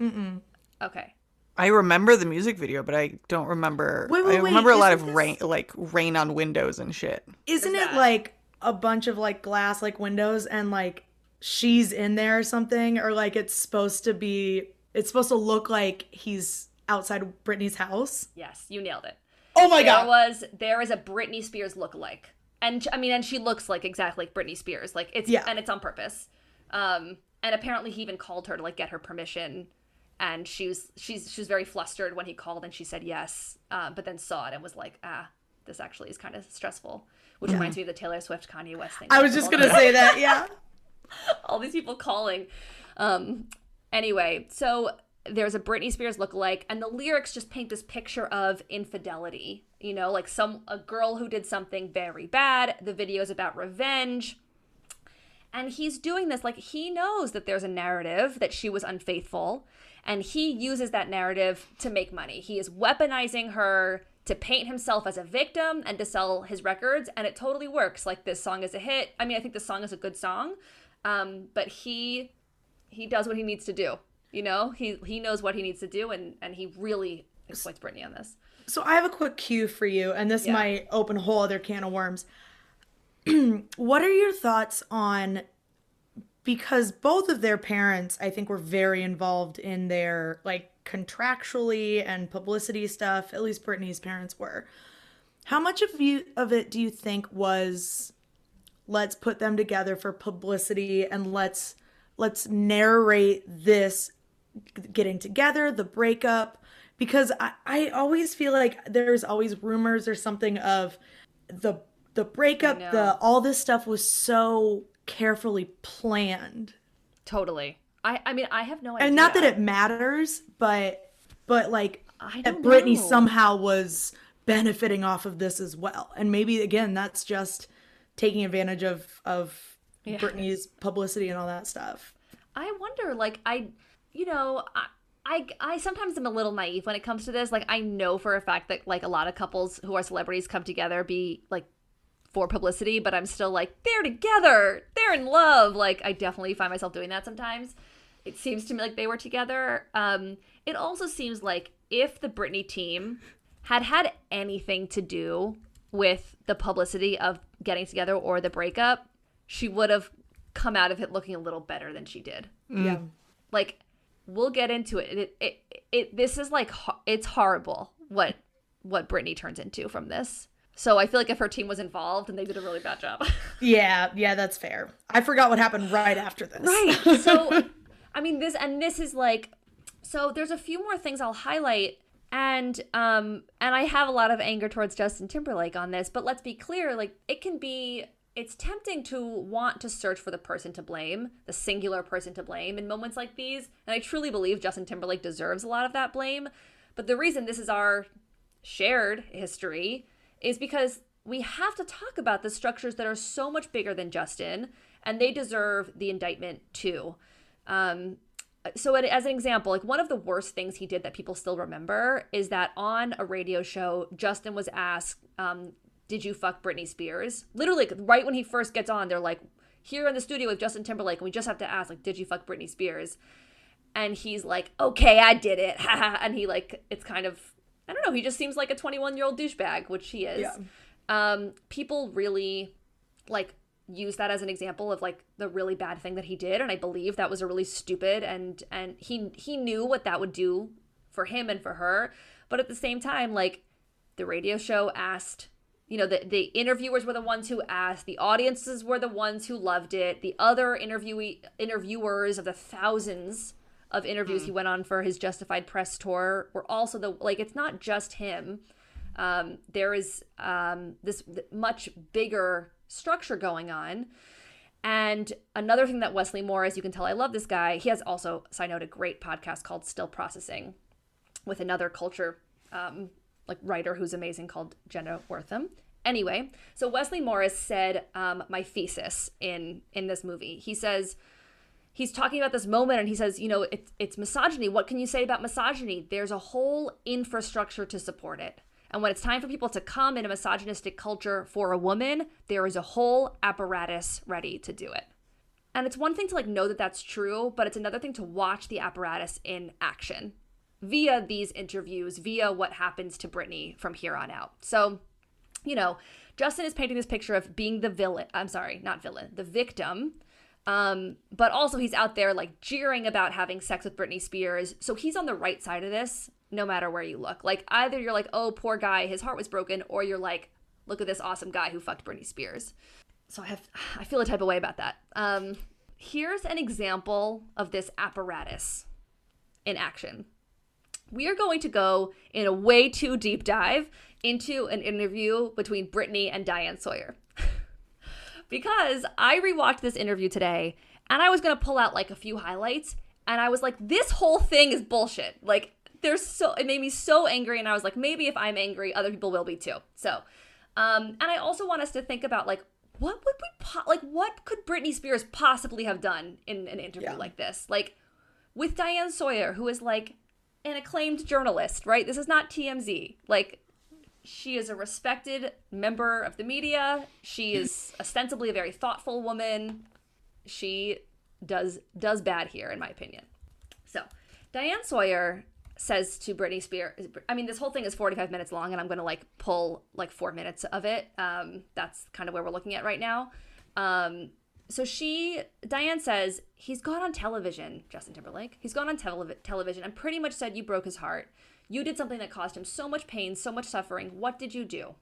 Mm-mm. Okay. I remember the music video, but I don't remember. Wait, wait, I wait, remember a lot of this- rain, like rain on windows and shit. Isn't it like a bunch of like glass like windows and like she's in there or something or like it's supposed to be it's supposed to look like he's outside of Britney's house? Yes, you nailed it. Oh my there god. was there is a Britney Spears lookalike, and I mean, and she looks like exactly like Britney Spears. Like it's Yeah. and it's on purpose. Um, and apparently he even called her to like get her permission, and she was she's she was very flustered when he called, and she said yes, uh, but then saw it and was like, ah, this actually is kind of stressful. Which reminds me of the Taylor Swift Kanye West thing. I was just going to say that. Yeah. all these people calling. Um, anyway, so there's a Britney Spears lookalike, and the lyrics just paint this picture of infidelity. You know, like some a girl who did something very bad. The video is about revenge. And he's doing this like he knows that there's a narrative that she was unfaithful, and he uses that narrative to make money. He is weaponizing her to paint himself as a victim and to sell his records, and it totally works. Like this song is a hit. I mean, I think the song is a good song, um, but he he does what he needs to do. You know, he he knows what he needs to do, and and he really exploits Britney on this. So I have a quick cue for you, and this Yeah. might open a whole other can of worms. what are your thoughts on because both of their parents, I think, were very involved in their like contractually and publicity stuff. At least Britney's parents were. How much of you of it do you think was let's put them together for publicity and let's let's narrate this getting together, the breakup because I, I always feel like there's always rumors or something of the the breakup, the all this stuff was so carefully planned. Totally. I I mean I have no idea. And not that it matters, but but like I that Britney know. somehow was benefiting off of this as well. And maybe again that's just taking advantage of of Britney's publicity and all that stuff. I wonder, like, I, you know, I, I, I sometimes am a little naive when it comes to this. Like, I know for a fact that, like, a lot of couples who are celebrities come together be, like, for publicity, but I'm still like, they're together, they're in love. Like, I definitely find myself doing that sometimes. It seems to me like they were together. Um, it also seems like if the Britney team had had anything to do with the publicity of getting together or the breakup, she would have come out of it looking a little better than she did Yeah. like we'll get into it. It, it, it, this is like it's horrible what what Britney turns into from this. So I feel like if her team was involved and they did a really bad job. Yeah, yeah, that's fair. I forgot what happened right after this. right. So I mean this and this is like so there's a few more things I'll highlight and um and I have a lot of anger towards Justin Timberlake on this, but let's be clear, like it can be it's tempting to want to search for the person to blame, the singular person to blame in moments like these. And I truly believe Justin Timberlake deserves a lot of that blame. But the reason this is our shared history is because we have to talk about the structures that are so much bigger than Justin, and they deserve the indictment too. Um, so as an example like one of the worst things he did that people still remember is that on a radio show justin was asked um, did you fuck britney spears? Literally right when he first gets on they're like here in the studio with justin timberlake and we just have to ask like did you fuck britney spears? And he's like okay i did it. And he like it's kind of i don't know he just seems like a 21 year old douchebag which he is Yeah. um, people really like use that as an example of like the really bad thing that he did and i believe that was a really stupid and and he he knew what that would do for him and for her but at the same time like the radio show asked you know the, the interviewers were the ones who asked the audiences were the ones who loved it the other interviewee interviewers of the thousands of interviews he went on for his justified press tour were also the like it's not just him um, there is um, this much bigger structure going on and another thing that Wesley Morris, you can tell I love this guy. He has also, side note, a great podcast called Still Processing with another culture um, like writer who's amazing called Jenna Wortham. Anyway, so Wesley Morris said um, my thesis in in this movie. He says he's talking about this moment and he says, you know, it's it's misogyny. What can you say about misogyny? There's a whole infrastructure to support it. And when it's time for people to come in a misogynistic culture for a woman, there is a whole apparatus ready to do it. And it's one thing to like know that that's true, but it's another thing to watch the apparatus in action via these interviews, via what happens to Britney from here on out. So, you know, Justin is painting this picture of being the villain. I'm sorry, not villain, the victim. Um, but also he's out there like jeering about having sex with Britney Spears. So he's on the right side of this, no matter where you look. Like either you're like, oh, poor guy, his heart was broken, or you're like, look at this awesome guy who fucked Britney Spears. So I have I feel a type of way about that. Um, here's an example of this apparatus in action we are going to go in a way too deep dive into an interview between Britney and Diane Sawyer. Because I rewatched this interview today and I was going to pull out like a few highlights and I was like this whole thing is bullshit. Like there's so it made me so angry and I was like maybe if I'm angry other people will be too. So um and I also want us to think about like what would we po- like what could Britney Spears possibly have done in an interview Yeah. like this? Like with Diane Sawyer who is like an acclaimed journalist, right? This is not TMZ. Like, she is a respected member of the media. She is ostensibly a very thoughtful woman. She does does bad here, in my opinion. So, Diane Sawyer says to Britney Spears, I mean, this whole thing is 45 minutes long, and I'm going to like pull like four minutes of it. Um, that's kind of where we're looking at right now. Um, so she, Diane says, he's gone on television, Justin Timberlake. He's gone on telev- television and pretty much said you broke his heart. You did something that caused him so much pain, so much suffering. What did you do?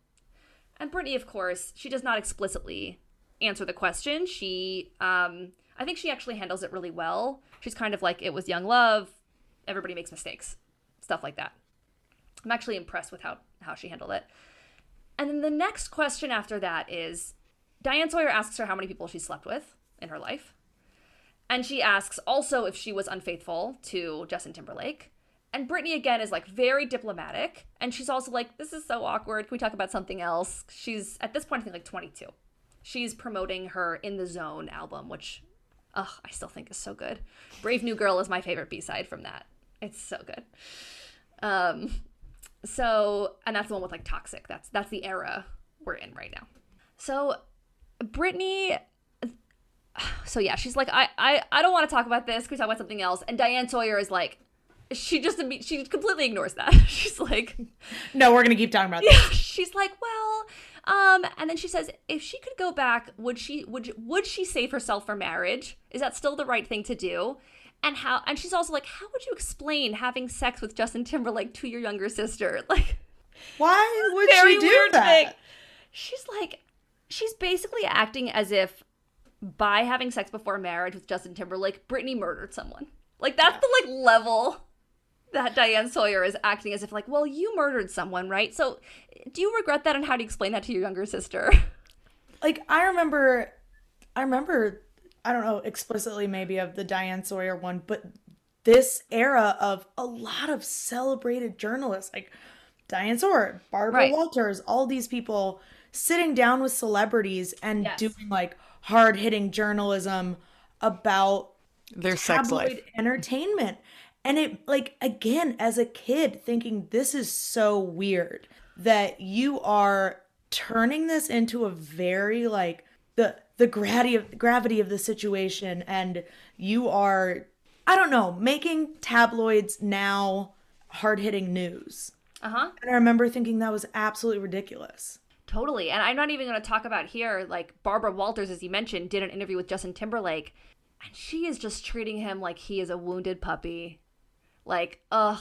And Britney, of course, she does not explicitly answer the question. She, um, I think she actually handles it really well. She's kind of like, it was young love. Everybody makes mistakes, stuff like that. I'm actually impressed with how, how she handled it. And then the next question after that is Diane Sawyer asks her how many people she slept with in her life. And she asks also if she was unfaithful to Justin Timberlake. And Britney again is like very diplomatic. And she's also like, this is so awkward. Can we talk about something else? She's at this point, I think like 22. She's promoting her In the Zone album, which, ugh, I still think is so good. Brave New Girl is my favorite B side from that. It's so good. Um, so, and that's the one with like Toxic. That's that's the era we're in right now. So, Britney so yeah, she's like, I, I, I don't want to talk about this. Can we talk about something else? And Diane Sawyer is like, she just she completely ignores that. she's like, no, we're gonna keep talking about this. Yeah, she's like, well, um, and then she says, if she could go back, would she would would she save herself for marriage? Is that still the right thing to do? And how? And she's also like, how would you explain having sex with Justin Timberlake to your younger sister? Like, why would she do that? Thing. She's like, she's basically acting as if by having sex before marriage with Justin Timberlake, Britney murdered someone. Like that's yeah. the like level that Diane Sawyer is acting as if like, well, you murdered someone, right? So do you regret that and how do you explain that to your younger sister? Like I remember I remember I don't know explicitly maybe of the Diane Sawyer one, but this era of a lot of celebrated journalists like Diane Sawyer, Barbara right. Walters, all these people sitting down with celebrities and yes. doing like hard hitting journalism about their sex life entertainment. And it like again as a kid thinking this is so weird that you are turning this into a very like the the gravity of gravity of the situation and you are I don't know, making tabloids now hard-hitting news. Uh-huh. And I remember thinking that was absolutely ridiculous. Totally. And I'm not even going to talk about here, like Barbara Walters, as you mentioned, did an interview with Justin Timberlake, and she is just treating him like he is a wounded puppy. Like, ugh,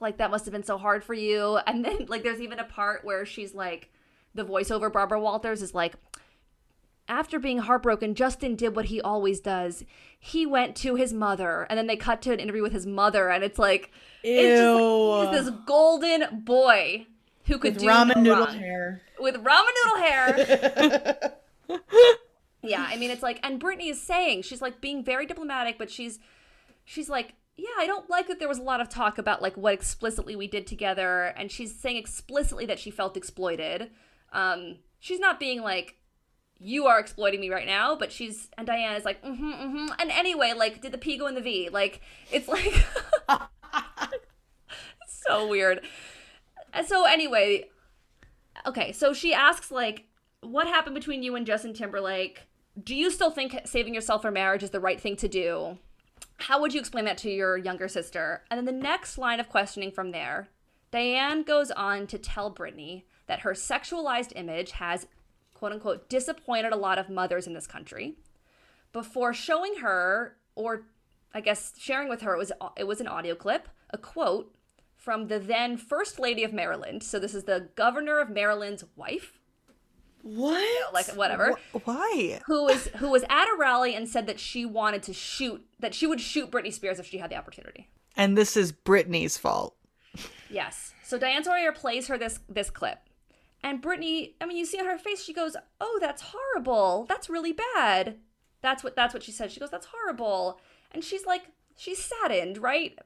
like that must have been so hard for you. And then, like, there's even a part where she's like, the voiceover Barbara Walters is like, after being heartbroken, Justin did what he always does. He went to his mother, and then they cut to an interview with his mother, and it's like, Ew. it's just like, he's this golden boy who could with do ramen no noodle wrong. hair. With ramen noodle hair. yeah, I mean it's like and Britney is saying she's like being very diplomatic, but she's she's like yeah, I don't like that there was a lot of talk about like what explicitly we did together, and she's saying explicitly that she felt exploited. Um, she's not being like, "You are exploiting me right now," but she's and Diane is like, "Mm-hmm, mm-hmm." And anyway, like, did the P go in the V? Like, it's like, it's so weird. And so anyway, okay, so she asks like, what happened between you and Justin Timberlake? Do you still think saving yourself for marriage is the right thing to do? How would you explain that to your younger sister? And then the next line of questioning from there, Diane goes on to tell Britney that her sexualized image has quote unquote disappointed a lot of mothers in this country before showing her or I guess sharing with her it was it was an audio clip, a quote from the then First Lady of Maryland. So this is the governor of Maryland's wife. What? Like whatever. Wh- why? Who was who was at a rally and said that she wanted to shoot that she would shoot Britney Spears if she had the opportunity. And this is Britney's fault. Yes. So Diane Sawyer plays her this this clip. And Britney, I mean, you see on her face, she goes, "Oh, that's horrible. That's really bad." That's what that's what she said. She goes, "That's horrible." And she's like, she's saddened, right?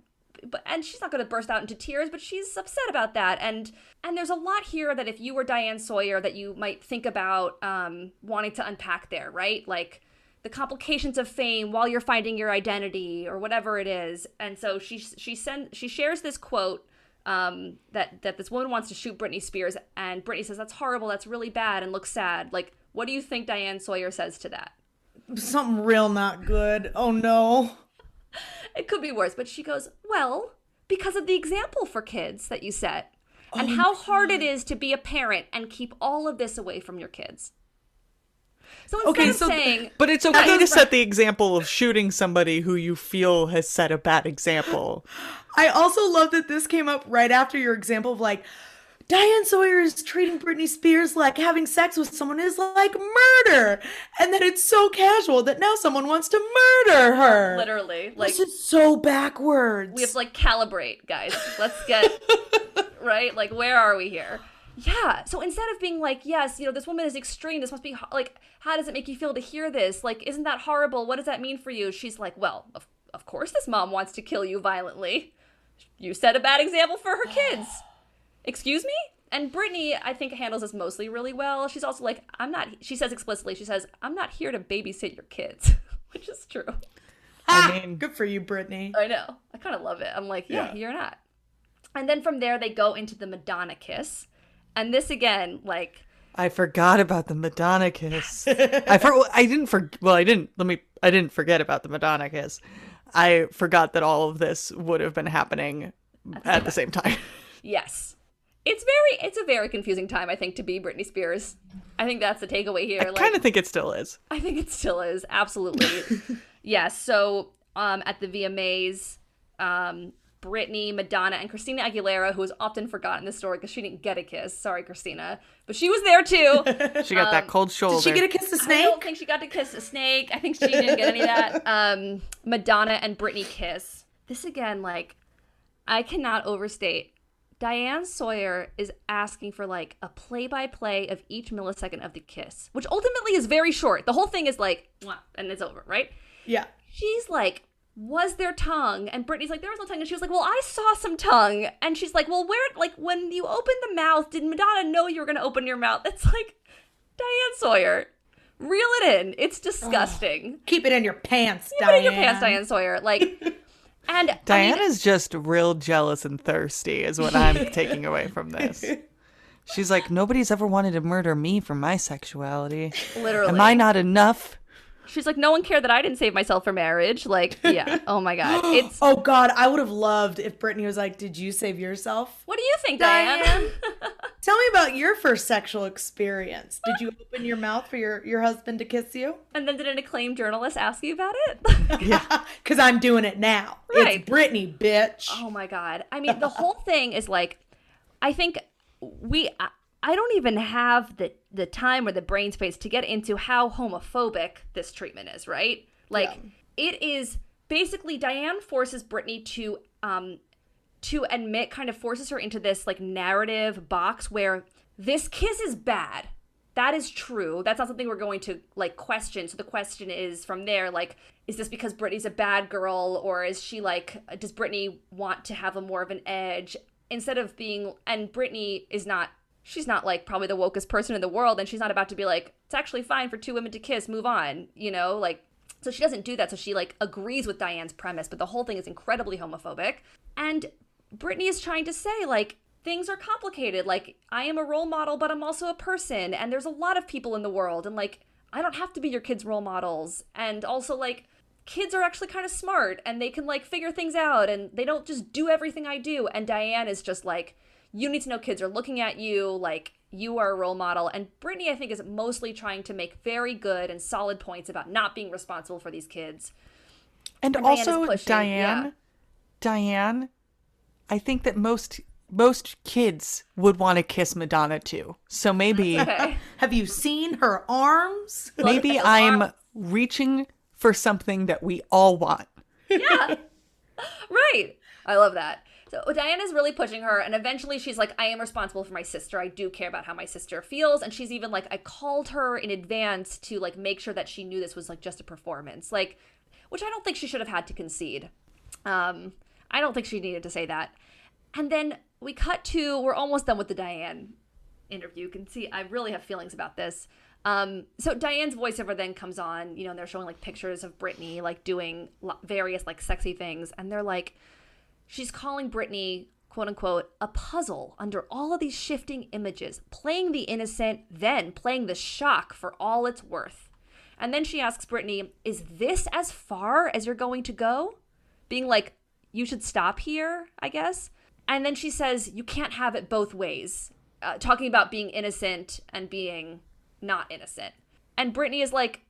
But and she's not going to burst out into tears but she's upset about that. And and there's a lot here that if you were diane sawyer that you might think about um, wanting to unpack there right? Like the complications of fame while you're finding your identity or whatever it is. And so she she sends she shares this quote um, that that this woman wants to shoot Britney Spears and Britney says that's horrible that's really bad and looks sad. Like what do you think Diane Sawyer says to that? Something real not good. Oh no it could be worse. But she goes, Well, because of the example for kids that you set and Oh how hard it God. is to be a parent and keep all of this away from your kids. So instead Okay, of so- saying, But it's okay to set the example of shooting somebody who you feel has set a bad example. I also love that this came up right after your example of like Diane Sawyer is treating Britney Spears like having sex with someone is like murder, and that it's so casual that now someone wants to murder her. Literally, like this is so backwards. we have to like calibrate, guys. Let's get right. Like, where are we here? Yeah. So instead of being like, yes, you know, this woman is extreme. This must be ho- like, how does it make you feel to hear this? Like, isn't that horrible? What does that mean for you? She's like, well, of, of course, this mom wants to kill you violently. You set a bad example for her kids. Excuse me? And Britney, I think, handles this mostly really well. She's also like, I'm not, she says explicitly, she says, I'm not here to babysit your kids, which is true. I mean, good for you, Britney. I know. I kind of love it. I'm like, yeah, Yeah. you're not. And then from there, they go into the Madonna kiss. And this again, like, I forgot about the Madonna kiss. I for I didn't for well I didn't let me I didn't forget about the Madonna kiss. I forgot that all of this would have been happening at the same time. yes. It's very, it's a very confusing time, I think, to be Britney Spears. I think that's the takeaway here. I like, kind of think it still is. I think it still is absolutely. yes. So um, at the VMAs, um, Britney, Madonna, and Christina Aguilera, who is often forgotten in this story because she didn't get a kiss. Sorry, Christina, but she was there too. She got that cold shoulder. Did she get a kiss of snake? I don't think she got to kiss a snake. I think she didn't get any of that. Um, Madonna and Britney kiss. This again, like, I cannot overstate. Diane Sawyer is asking for like a play by play of each millisecond of the kiss, which ultimately is very short. The whole thing is like, and it's over, right? Yeah. She's like, was there tongue? And Britney's like, there was no tongue. And she was like, well, I saw some tongue. And she's like, well, where, like, when you opened the mouth, did Madonna know you were going to open your mouth? It's like, Diane Sawyer, reel it in. It's disgusting. Keep it in your pants, it Diane. in your pants, Diane Sawyer. Like, and I mean, just real jealous and thirsty, is what I'm taking away from this. She's like, nobody's ever wanted to murder me for my sexuality. literally. Am I not enough? She's like, no one cared that I didn't save myself for marriage. Like, yeah. Oh my God. It's. Oh God, I would have loved if Britney was like, "Did you save yourself?" What do you think, Diane? Diane. Tell me about your first sexual experience. Did you open your mouth for your your husband to kiss you? and then did an acclaimed journalist ask you about it? Yeah, because I'm doing it now. Right. It's Britney, bitch. Oh my god. I mean, the whole thing is like I think we I, don't even have the the time or the brain space to get into how homophobic this treatment is, right? Like it is basically Diane forces Britney to um to admit kind of forces her into this like narrative box where this kiss is bad. That is true. That's not something we're going to like question. So the question is from there, like, is this because Britney's a bad girl, or is she like, does Britney want to have a more of an edge instead of being? And Britney is not. She's not like probably the wokest person in the world, and she's not about to be like, it's actually fine for two women to kiss, move on. You know, like so she doesn't do that. So she like agrees with Diane's premise, but the whole thing is incredibly homophobic. And Britney is trying to say like things are complicated. Like I am a role model, but I'm also a person, and there's a lot of people in the world, and like I don't have to be your kids' role models. And also like kids are actually kind of smart and they can like figure things out and they don't just do everything I do. And Diane is just like, you need to know kids are looking at you, like you are a role model. And Britney, I think, is mostly trying to make very good and solid points about not being responsible for these kids. And And also pushing, Diane, yeah. Diane, I think that most most kids would want to kiss Madonna too. So maybe Okay. Have you seen her arms? maybe I'm arms- reaching for something that we all want. yeah. right. I love that. So Diane is really pushing her, and eventually she's like, I am responsible for my sister. I do care about how my sister feels. And she's even like, I called her in advance to like make sure that she knew this was like just a performance. Like, which I don't think she should have had to concede. Um, I don't think she needed to say that. And then we cut to we're almost done with the Diane interview. You can see I really have feelings about this. Um, so Diane's voiceover then comes on, you know, and they're showing like pictures of Britney like doing various like sexy things, and they're like, she's calling Britney, quote unquote a puzzle under all of these shifting images, playing the innocent, then playing the shock for all it's worth. And then she asks Britney, "Is this as far as you're going to go?" Being like, "You should stop here, I guess." And then she says, "You can't have it both ways." Uh, talking about being innocent and being not innocent. And Britney is like,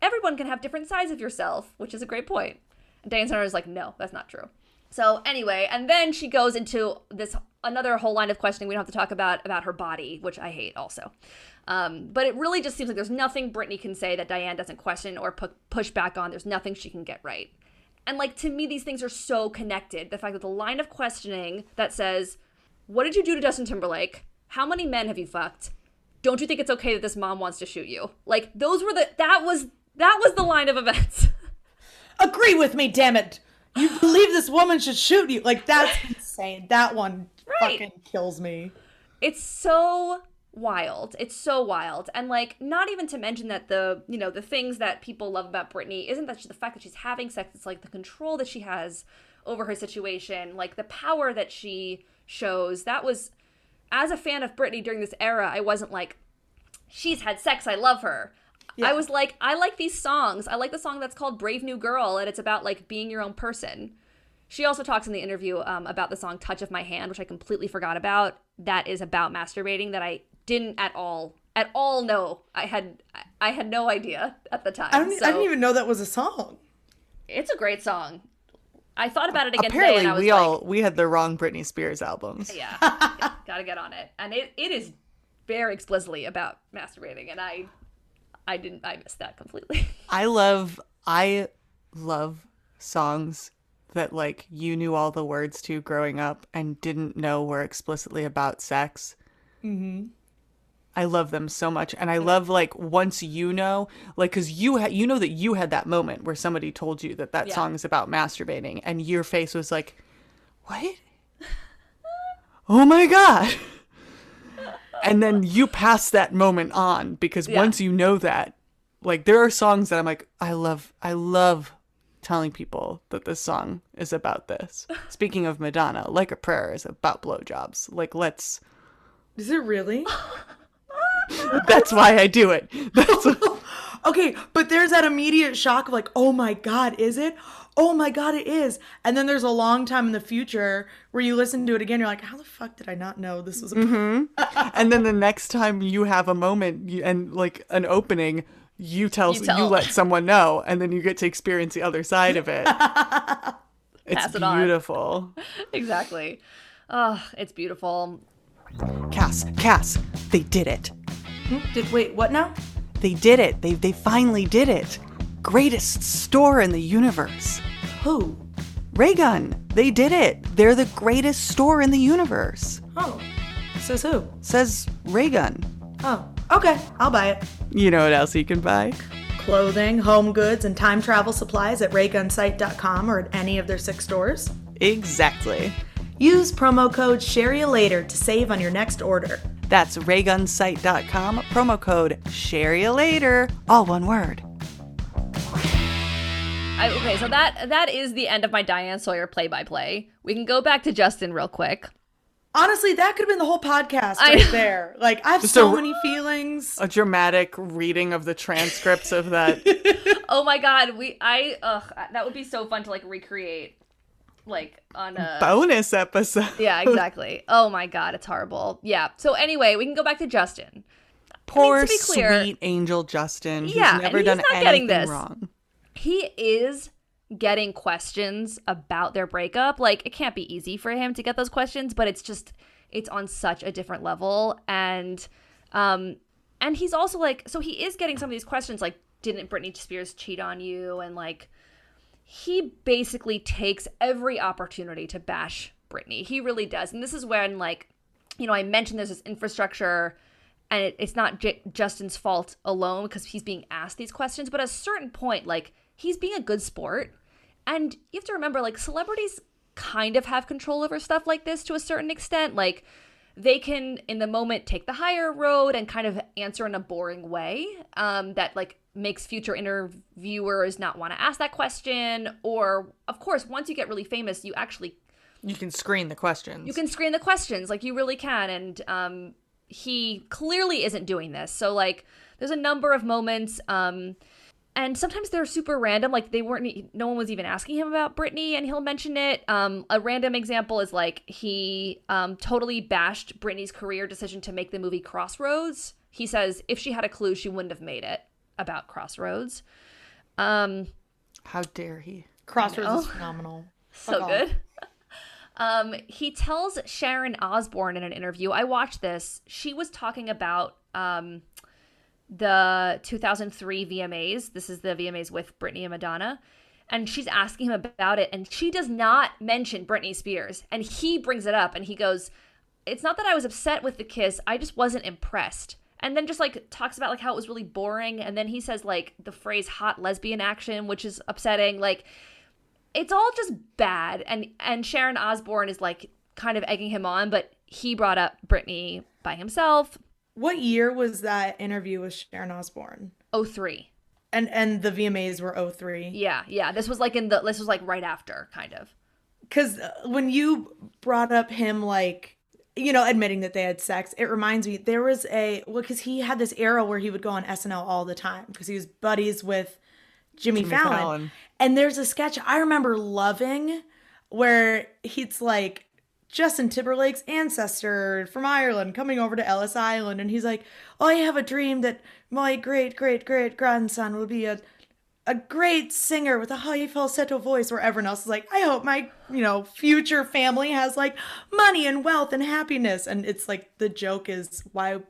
everyone can have different sides of yourself, which is a great point. And Diane Sawyer is like, no, that's not true. So anyway, and then she goes into this another whole line of questioning we don't have to talk about about her body, which I hate also. Um, but it really just seems like there's nothing Britney can say that Diane doesn't question or pu- push back on. There's nothing she can get right. And like to me, these things are so connected. The fact that the line of questioning that says, "What did you do to Justin Timberlake? How many men have you fucked? Don't you think it's okay that this mom wants to shoot you?" Like those were the that was that was the line of events. Agree with me, damn it. You believe this woman should shoot you? Like that's insane. That one Right. fucking kills me. it's so wild it's so wild and like not even to mention that the you know the things that people love about Britney isn't that the fact that she's having sex it's like the control that she has over her situation like the power that she shows that was as a fan of Britney during this era I wasn't like she's had sex I love her I was like I like these songs I like the song that's called Brave New Girl and it's about like being your own person she also talks in the interview um, about the song "Touch of My Hand," which I completely forgot about. That is about masturbating. That I didn't at all, at all know. I had, I had no idea at the time. I, don't, so I didn't even know that was a song. it's a great song. I thought about it again today, Apparently, and I was we like, all we had the wrong Britney Spears albums. yeah, yeah, gotta get on it. And it, it is very explicitly about masturbating, and I, I didn't, I missed that completely. I love I love songs that like you knew all the words to growing up and didn't know were explicitly about sex. Mm-hmm. I love them so much, and I love like once you know, like because you had you know that you had that moment where somebody told you that that Yeah. song is about masturbating, and your face was like, "What? oh my god!" And then you pass that moment on because Yeah. once you know that, like there are songs that I'm like, I love, I love telling people that this song is about this. Speaking of Madonna, like a prayer is about blowjobs. Like let's. Is it really? That's why I do it. That's Okay, but there's that immediate shock of like, oh my god, is it? Oh my god, it is. And then there's a long time in the future where you listen to it again, you're like, how the fuck did I not know this was a mm-hmm. and then the next time you have a moment and like an opening, you tell, You you, let someone know, and then you get to experience the other side of it. it's Pass it on. beautiful. exactly. Oh, it's beautiful. Cass, Cass, they did it. Hmm? Did wait, what now? They did it. They they finally did it. Greatest store in the universe. Who? Raygun. They did it. They're the greatest store in the universe. Oh. Says who? Says Raygun. Oh. Okay, I'll buy it. You know what else you can buy? Clothing, home goods, and time travel supplies at raygunsite.com or at any of their six stores. Exactly. Use promo code SHAREYOULATER to save on your next order. That's raygunsite.com, promo code share you later, all one word. I, okay, so that that is the end of my Diane Sawyer play by play. We can go back to Justin real quick. Honestly, that could have been the whole podcast right know. there. Like, I have so a- many feelings. A dramatic reading of the transcripts of that. Oh my god, we I ugh that would be so fun to like recreate like on a bonus episode. Yeah, exactly. Oh my god, it's horrible. Yeah. So anyway, we can go back to Justin. Poor to be clear- sweet angel Justin, who's Yeah, and never he's done not anything getting this. wrong. He is getting questions about their breakup. Like it can't be easy for him to get those questions, but it's just it's on such a different level and um and he's also like so he is getting some of these questions like didn't Britney Spears cheat on you and like he basically takes every opportunity to bash Britney. He really does. And this is when like you know, I mentioned there's this infrastructure and it, it's not J- Justin's fault alone because he's being asked these questions, but at a certain point like he's being a good sport. And you have to remember like celebrities kind of have control over stuff like this to a certain extent. Like they can in the moment take the higher road and kind of answer in a boring way um, that like makes future interviewers not want to ask that question. Or of course once you get really famous you actually You can screen the questions. you can screen the questions like you really can. And um he clearly isn't doing this. So like there's a number of moments um and sometimes they're super random like they weren't e, no one was even asking him about Britney and he'll mention it um a random example is like he um totally bashed Britney's career decision to make the movie Crossroads he says if she had a clue she wouldn't have made it about Crossroads um How dare he? Crossroads is phenomenal. so Fuck good. Um, he tells Sharon Osbourne in an interview. I watched this. She was talking about um, the 2003 VMAs. This is the VMAs with Britney and Madonna. And she's asking him about it, and she does not mention Britney Spears. And he brings it up, and he goes, "It's not that I was upset with the kiss. I just wasn't impressed." And then just like talks about like how it was really boring. And then he says like the phrase "hot lesbian action," which is upsetting. Like it's all just bad. And and Sharon Osbourne is like kind of egging him on, but he brought up Britney by himself. What year was that interview with Sharon Osbourne? Oh three. And and the VMAs were 03. Yeah, yeah. This was like in the this was like right after, kind of. Cuz uh, when you brought up him like you know, admitting that they had sex, it reminds me there was a well, because he had this era where he would go on SNL all the time because he was buddies with Jimmy, Jimmy Fallon. Fallon. And there's a sketch I remember loving where he's like Justin Timberlake's ancestor from Ireland coming over to Ellis Island, and he's like, "Oh, I have a dream that my great great great grandson will be a." A great singer with a high falsetto voice, where everyone else is like, I hope my, you know, future family has like money and wealth and happiness. And it's like the joke is why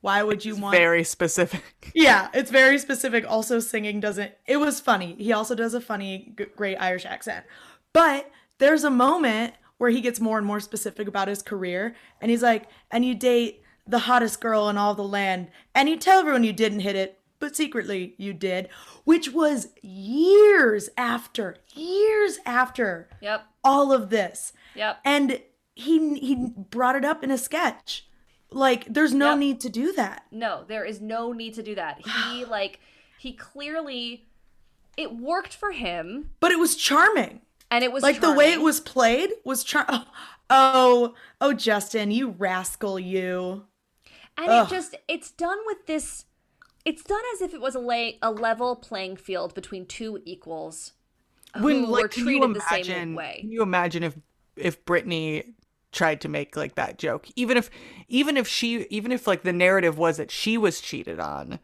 why would you want Very specific. yeah, it's very specific. Also, singing doesn't. It was funny. He also does a funny, great Irish accent. But there's a moment where he gets more and more specific about his career, and he's like, "And you date the hottest girl in all the land, and you tell everyone you didn't hit it, but secretly you did," which was years after, years after Yep. all of this. Yep. And he he brought it up in a sketch. Like, there's no Yep. need to do that. No, there is no need to do that. He like he clearly it worked for him But it was charming. And it was like the way it was played was char oh, oh oh justin you rascal you and it just it's done with this it's done as if it was a lay, a level playing field between two equals When who like were can you treated the same way. Can you imagine if if britney tried to make like that joke, even if even if she even if like the narrative was that she was cheated on.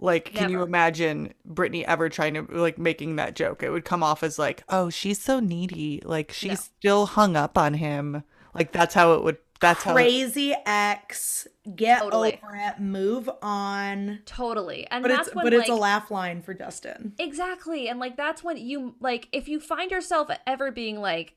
Like, can you imagine Britney ever trying to like making that joke? It would come off as like, oh, she's so needy. Like she's No. still hung up on him. Like that's how it would. That's how. It, crazy ex get Totally. over it move on Totally. And but that's it's when but like it's a laugh line for justin Exactly. And like that's when you like if you find yourself ever being like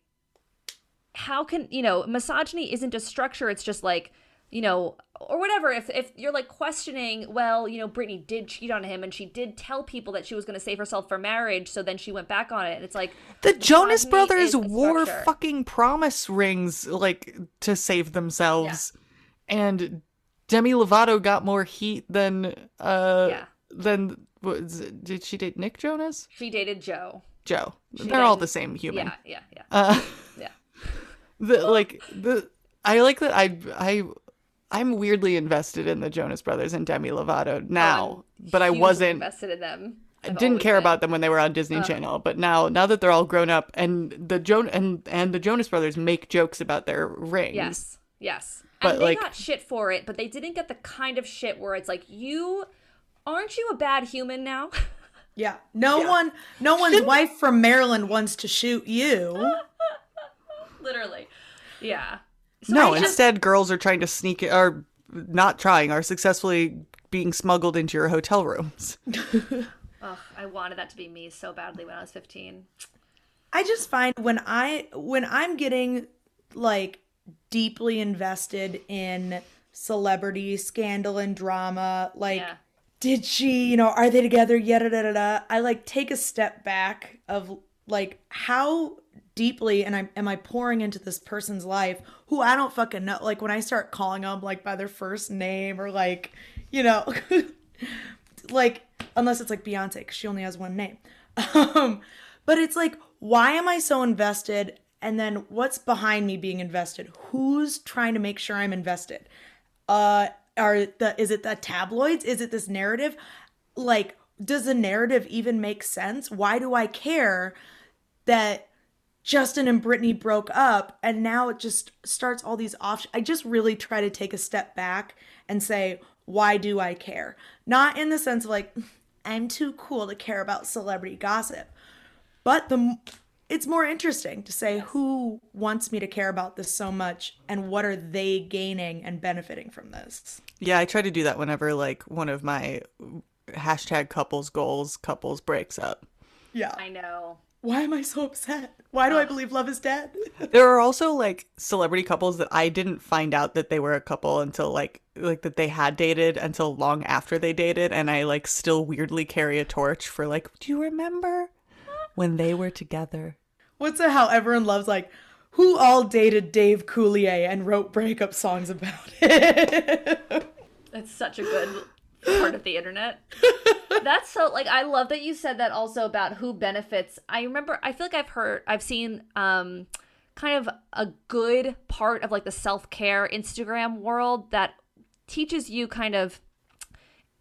how can, you know, misogyny isn't a structure, it's just like, you know, or whatever if if you're like questioning, well, you know, Britney did cheat on him and she did tell people that she was going to save herself for marriage, so then she went back on it. And it's like the Jonas Brothers wore fucking promise rings like to save themselves, and Demi Lovato got more heat than uh Yeah. than was did she date Nick Jonas? she dated Joe. Joe. They're all the same human. Yeah, yeah, yeah. Uh, yeah. the like the I like that I I I'm weirdly invested in the Jonas Brothers and Demi Lovato now, oh, but I wasn't invested in them. I didn't care been. about them when they were on Disney uh-huh. Channel, but now now that they're all grown up and the Joan and and the Jonas Brothers make jokes about their rings. Yes. Yes. But, and they like- got shit for it, but they didn't get the kind of shit where it's like, you aren't you a bad human now? yeah no one no one's wife from maryland wants to shoot you Literally. Yeah. So No, just- instead girls are trying to sneak are not trying, are successfully being smuggled into your hotel rooms. Ugh, I wanted that to be me so badly when I was 15. I just find when I when I'm getting like deeply invested in celebrity scandal and drama, like Yeah. did she, you know, are they together? Yada da da da. I like take a step back of like how deeply and I am I pouring into this person's life who I don't fucking know. Like when I start calling them like by their first name or like, you know, like unless it's like Beyonce because she only has one name. Um, but it's like, why am I so invested? And then what's behind me being invested? Who's trying to make sure I'm invested? Uh, are the is it the tabloids? Is it this narrative? Like, does the narrative even make sense? Why do I care that Justin and Britney broke up and now it just starts all these off I just really try to take a step back and say why do I care? Not in the sense of like I'm too cool to care about celebrity gossip. But the it's more interesting to say who wants me to care about this so much and what are they gaining and benefiting from this. Yeah, I try to do that whenever like one of my hashtag couples goals couples breaks up. Yeah. I know. Why am I so upset? Why do I uh, believe love is dead? There are also like celebrity couples that I didn't find out that they were a couple until like like that they had dated until long after they dated and I like still weirdly carry a torch for like do you remember when they were together? What's it how everyone loves like who all dated Dave Coulier and wrote breakup songs about it? It's such a good part of the internet. That's so like I love that you said that also about who benefits. I remember I feel like I've heard I've seen um kind of a good part of like the self-care Instagram world that teaches you kind of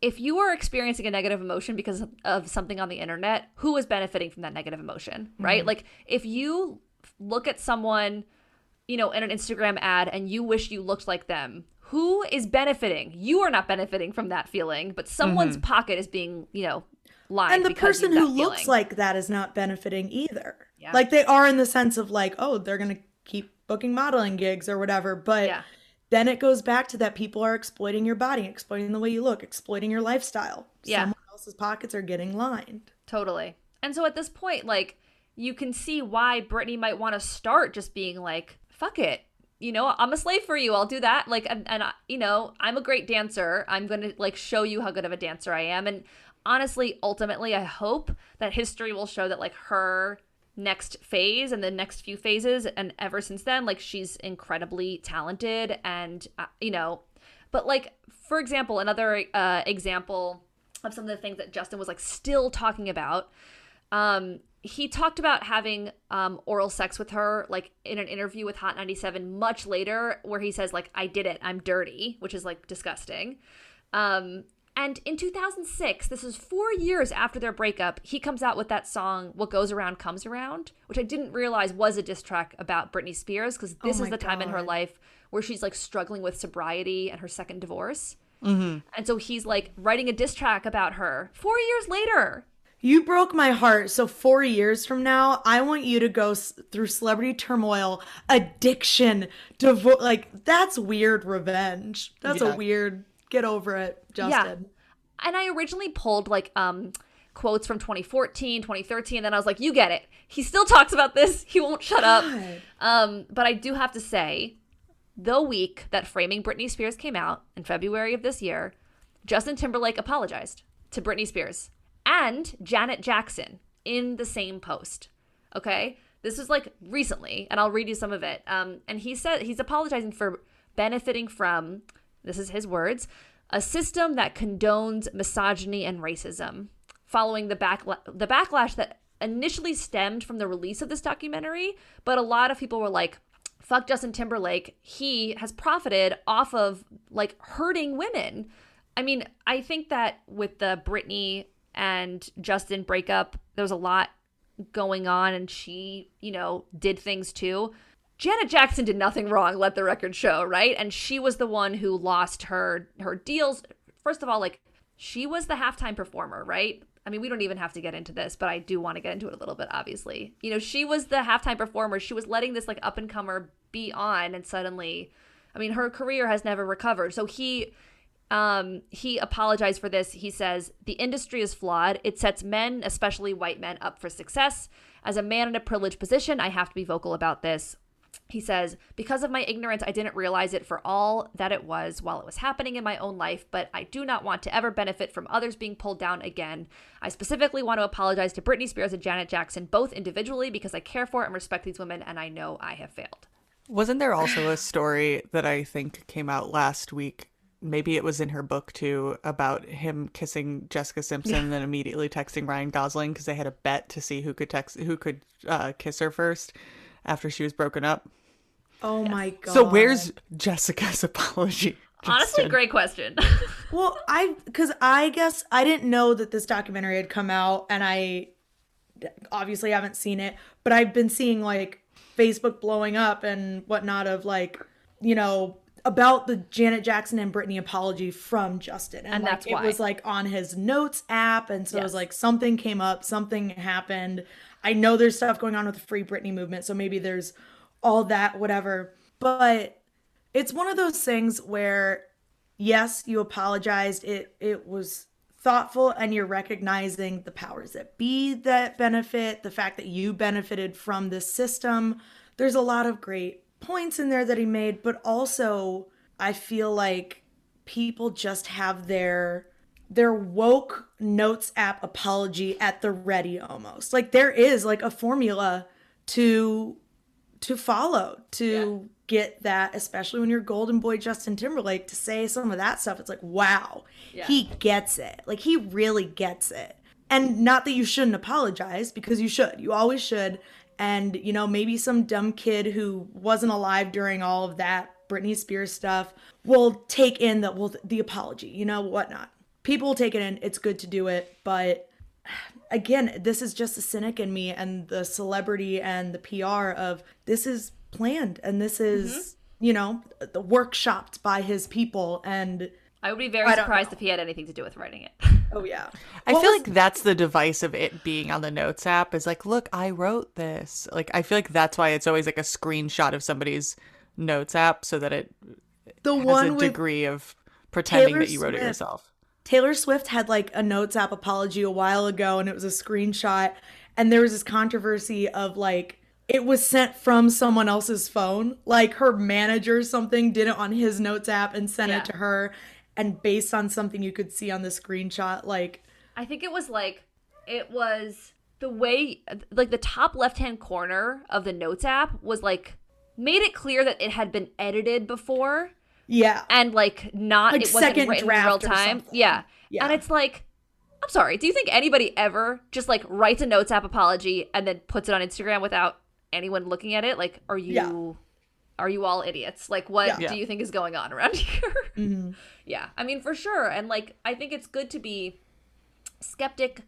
if you are experiencing a negative emotion because of something on the internet, who is benefiting from that negative emotion, right? Like if you look at someone, you know, in an Instagram ad and you wish you looked like them, who is benefiting? You are not benefiting from that feeling, but someone's mm-hmm. pocket is being, you know, lined. and the person who looks feeling. like that is not benefiting either. Yeah. Like they are in the sense of like, oh, they're gonna keep booking modeling gigs or whatever. But Yeah. then it goes back to that people are exploiting your body, exploiting the way you look, exploiting your lifestyle. Yeah. Someone else's pockets are getting lined. Totally. And so at this point, like, you can see why Britney might want to start just being like, fuck it. You know, I'm a slave for you. I'll do that. Like, and, and I- you know, I'm a great dancer. I'm going to, like, show you how good of a dancer I am. And honestly, ultimately, I hope that history will show that, like, her next phase and the next few phases, and ever since then, like, she's incredibly talented and, uh, you know, but, like, for example, another uh, example of some of the things that Justin was like still talking about. Um, he talked about having um, oral sex with her, like in an interview with Hot 97 much later, where he says, like, I did it, I'm dirty, which is like disgusting. Um, and in 2006, this is four years after their breakup, he comes out with that song, What Goes Around Comes Around, which I didn't realize was a diss track about Britney Spears, because this Oh is the time in her life where she's like struggling with sobriety and her second divorce. And so he's like writing a diss track about her four years later. You broke my heart. So four years from now, I want you to go s- through celebrity turmoil, addiction, divorce. Like that's weird revenge. That's Yeah. a weird. Get over it, Justin. Yeah. And I originally pulled like um quotes from 2014, 2013, and then I was like, you get it. He still talks about this. He won't shut up. Um, but I do have to say, the week that Framing Britney Spears came out in February of this year, Justin Timberlake apologized to Britney Spears and Janet Jackson in the same post. Okay? This was like recently, and I'll read you some of it. Um, and he said he's apologizing for benefiting from, this is his words, a system that condones misogyny and racism, following the backla- the backlash that initially stemmed from the release of this documentary. But a lot of people were like, fuck Justin Timberlake. He has profited off of like hurting women. I mean, I think that with the Britney and Justin breakup, there was a lot going on and she, you know, did things too. Janet Jackson did nothing wrong, let the record show, right? And she was the one who lost her her deals. First of all, like she was the halftime performer, right? I mean, we don't even have to get into this, but I do want to get into it a little bit, obviously. You know, she was the halftime performer. She was letting this like up and comer be on, and suddenly, I mean, her career has never recovered. So he um, he apologized for this. He says, The industry is flawed. It sets men, especially white men, up for success. As a man in a privileged position, I have to be vocal about this. He says, Because of my ignorance, I didn't realize it for all that it was while it was happening in my own life, but I do not want to ever benefit from others being pulled down again. I specifically want to apologize to Britney Spears and Janet Jackson, both individually, because I care for and respect these women, and I know I have failed. Wasn't there also a story that I think came out last week? Maybe it was in her book too about him kissing Jessica Simpson and then immediately texting Ryan Gosling because they had a bet to see who could text who could uh, kiss her first after she was broken up. Oh my god. So where's Jessica's apology? Honestly, great question. Well, I because I guess I didn't know that this documentary had come out, and I obviously haven't seen it, but I've been seeing like Facebook blowing up and whatnot of like, you know, about the Janet Jackson and Britney apology from Justin. And, And like, that's it was like on his notes app. And so it was like something came up, something happened. I know there's stuff going on with the Free Britney movement. So maybe there's all that, whatever. But it's one of those things where yes, you apologized. It it was thoughtful and you're recognizing the powers that be that benefit, the fact that you benefited from this system. There's a lot of great points in there that he made, but also I feel like people just have their their woke notes app apology at the ready almost. Like there is like a formula to to follow to get that, especially when you're Golden Boy Justin Timberlake, to say some of that stuff. It's like, wow, he gets it. Like he really gets it. And not that you shouldn't apologize because you should. You always should. And, you know, maybe some dumb kid who wasn't alive during all of that Britney Spears stuff will take in the well the apology, you know, whatnot. People will take it in. It's good to do it, but again, this is just the cynic in me and the celebrity and the PR of this is planned and this is, mm-hmm. you know, the workshopped by his people and I would be very surprised know. if he had anything to do with writing it. oh yeah. I What feel was- like that's the device of it being on the notes app is like, look, I wrote this. Like, I feel like that's why it's always like a screenshot of somebody's notes app so that it the has one a degree of pretending Taylor that you wrote it yourself. Taylor Swift had like a notes app apology a while ago and it was a screenshot and there was this controversy of like it was sent from someone else's phone like her manager or something did it on his notes app and sent Yeah. it to her and based on something you could see on the screenshot like I think it was like it was the way like the top left hand corner of the notes app was like made it clear that it had been edited before yeah and like not Like it wasn't second written in real time. Yeah. Yeah. And it's like I'm sorry, do you think anybody ever just like writes a notes app apology and then puts it on Instagram without anyone looking at it? Like are you Yeah. Are you all idiots? Like what Yeah. do you think is going on around here? Mm-hmm. Yeah. I mean for sure. And like I think it's good to be skeptic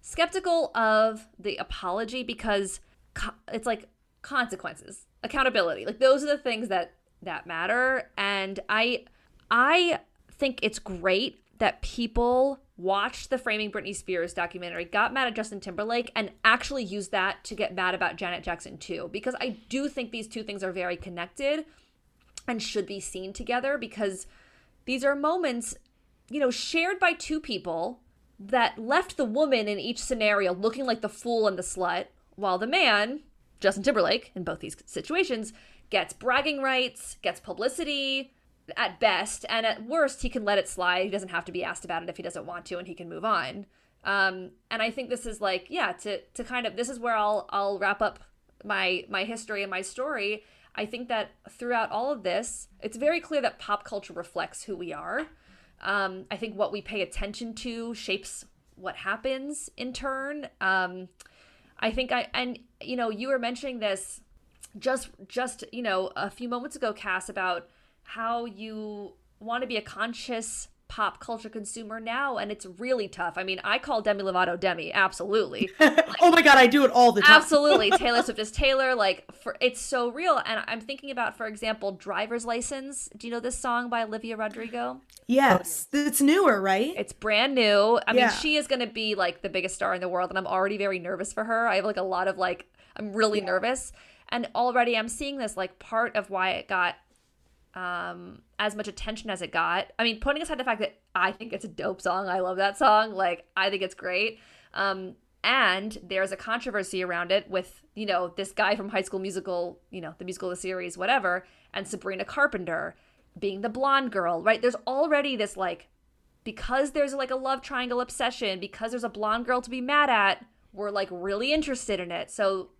skeptical of the apology because co- it's like consequences accountability like those are the things that that matter and i i think it's great that people watched the framing britney spears documentary got mad at justin timberlake and actually used that to get mad about janet jackson too. Because i do think these two things are very connected and should be seen together because these are moments you know shared by two people that left the woman in each scenario looking like the fool and the slut, while the man, Justin Timberlake, in both these situations, gets bragging rights, gets publicity at best, and at worst, he can let it slide. He doesn't have to be asked about it if he doesn't want to, and he can move on. Um, and I think this is like, yeah, to to kind of this is where I'll I'll wrap up my my history and my story. I think that throughout all of this, it's very clear that pop culture reflects who we are. Um, I think what we pay attention to shapes what happens in turn. Um, I think I and you know you were mentioning this just just you know a few moments ago, Cass, about how you want to be a conscious pop culture consumer now, and it's really tough. I mean, I call Demi Lovato Demi, absolutely. oh my god i do it all the time Absolutely. Taylor Swift is Taylor. Like, for it's so real. And I'm thinking about, for example, Driver's License. Do you know this song by Olivia Rodrigo? yes it's newer right It's brand new. I mean, Yeah. she is going to be like the biggest star in the world. And I'm already very nervous for her. I have like a lot of like, I'm really nervous. And already I'm seeing this like part of why it got um as much attention as it got. I mean, putting aside the fact that I think it's a dope song. I love that song. Like I think it's great. Um and there's a controversy around it with, you know, this guy from High School Musical, you know, the musical the series whatever, and Sabrina Carpenter being the blonde girl, right? There's already this like because there's like a love triangle obsession, because there's a blonde girl to be mad at, we're like really interested in it. So,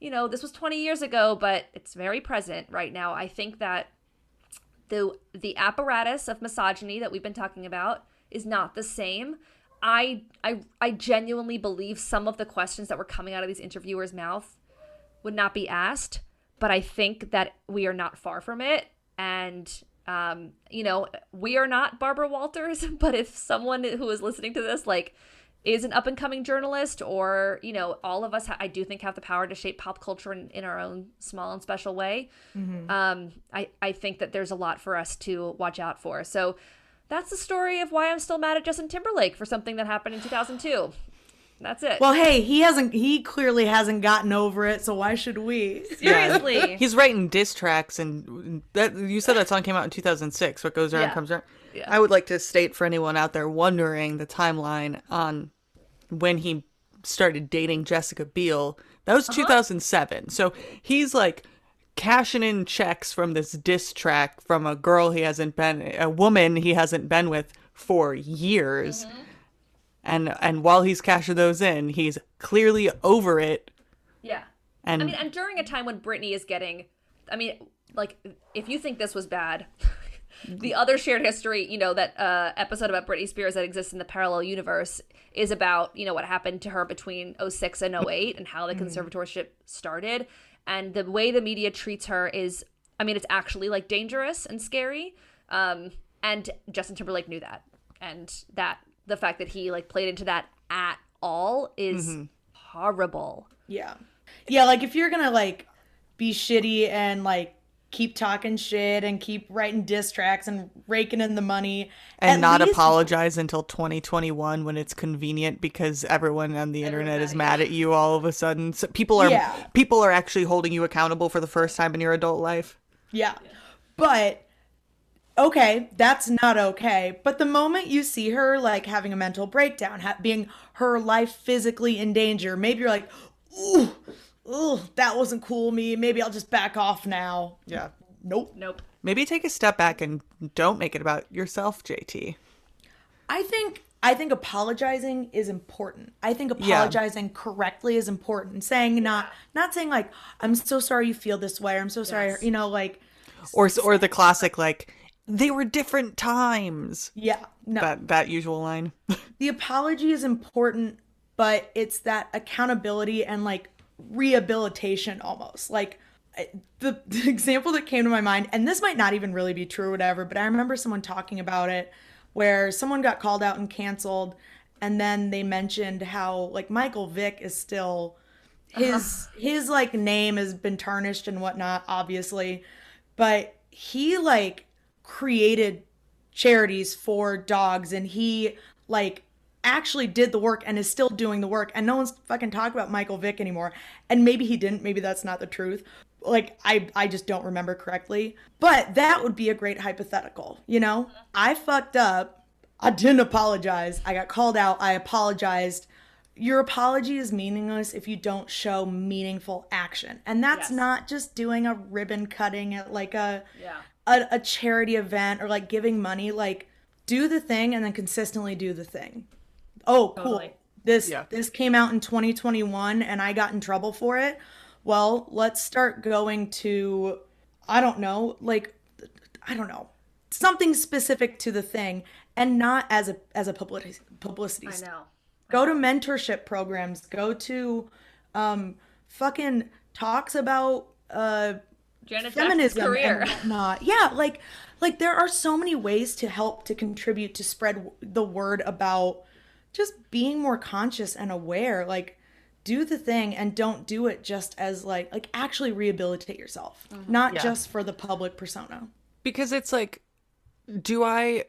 you know, this was 20 years ago, but it's very present right now. I think that the the apparatus of misogyny that we've been talking about is not the same. I I I genuinely believe some of the questions that were coming out of these interviewers' mouth would not be asked, but I think that we are not far from it. And um, you know, we are not Barbara Walters, but if someone who is listening to this like is an up and coming journalist or you know all of us ha- i do think have the power to shape pop culture in, in our own small and special way um, I, I think that there's a lot for us to watch out for so that's the story of why i'm still mad at justin timberlake for something that happened in 2002 that's it Well, hey, he hasn't. He clearly hasn't gotten over it. So why should we? seriously He's writing diss tracks, and that you said that song came out in 2006. What goes around Yeah. comes around. Yeah. I would like to state for anyone out there wondering the timeline on when he started dating Jessica Biel. That was uh-huh. 2007. So he's like cashing in checks from this diss track from a girl he hasn't been, a woman he hasn't been with for years. Mm-hmm. And and while he's cashing those in, he's clearly over it. yeah And I mean, and during a time when Britney is getting, I mean, like, if you think this was bad, the other shared history, you know, that uh, episode about Britney Spears that exists in the parallel universe is about, you know, what happened to her between 06 and 08 and how the conservatorship started. And the way the media treats her is, I mean, it's actually like dangerous and scary. Um, and Justin Timberlake knew that. And that the fact that he like played into that at all is horrible. Yeah. Yeah, like if you're gonna like be shitty and like keep talking shit and keep writing diss tracks and raking in the money and at not least- apologize until 2021 when it's convenient because everyone on the internet is mad at you all of a sudden. So people are Yeah. people are actually holding you accountable for the first time in your adult life. Yeah. But okay, that's not okay. But the moment you see her like having a mental breakdown, ha- being her life physically in danger, maybe you're like, ooh, ooh, that wasn't cool me. Maybe I'll just back off now. Yeah. Nope. Nope. Maybe take a step back and don't make it about yourself, JT. I think I think apologizing is important. I think apologizing correctly is important. Saying not not saying like I'm so sorry you feel this way or I'm so sorry, Yes. you know, like Or or the classic like they were different times. yeah, no. That that usual line. the apology is important, but it's that accountability and like rehabilitation almost. Like the, the example that came to my mind, and this might not even really be true or whatever, but I remember someone talking about it where someone got called out and canceled, and then they mentioned how like Michael Vick is still his uh-huh. his like name has been tarnished and whatnot, obviously, but he like created charities for dogs and he like actually did the work and is still doing the work and no one's fucking talking about Michael Vick anymore and maybe he didn't maybe that's not the truth. Like I I just don't remember correctly. But that would be a great hypothetical you know? I fucked up. I didn't apologize. I got called out. I apologized. Your apology is meaningless if you don't show meaningful action. And that's Yes. not just doing a ribbon cutting at like a Yeah. a, a charity event or like giving money. Like do the thing and then consistently do the thing oh cool Totally. this Yeah. this came out in 2021 and i got in trouble for it well let's start going to i don't know like i don't know something specific to the thing and not as a as a publicity publicity I know. go to mentorship programs go to um fucking talks about uh Janet feminism career. and whatnot. Yeah, like like there are so many ways to help to contribute to spread w- the word about just being more conscious and aware. Like do the thing and don't do it just as like like actually rehabilitate yourself, mm-hmm. not Yeah. just for the public persona. because it's like do i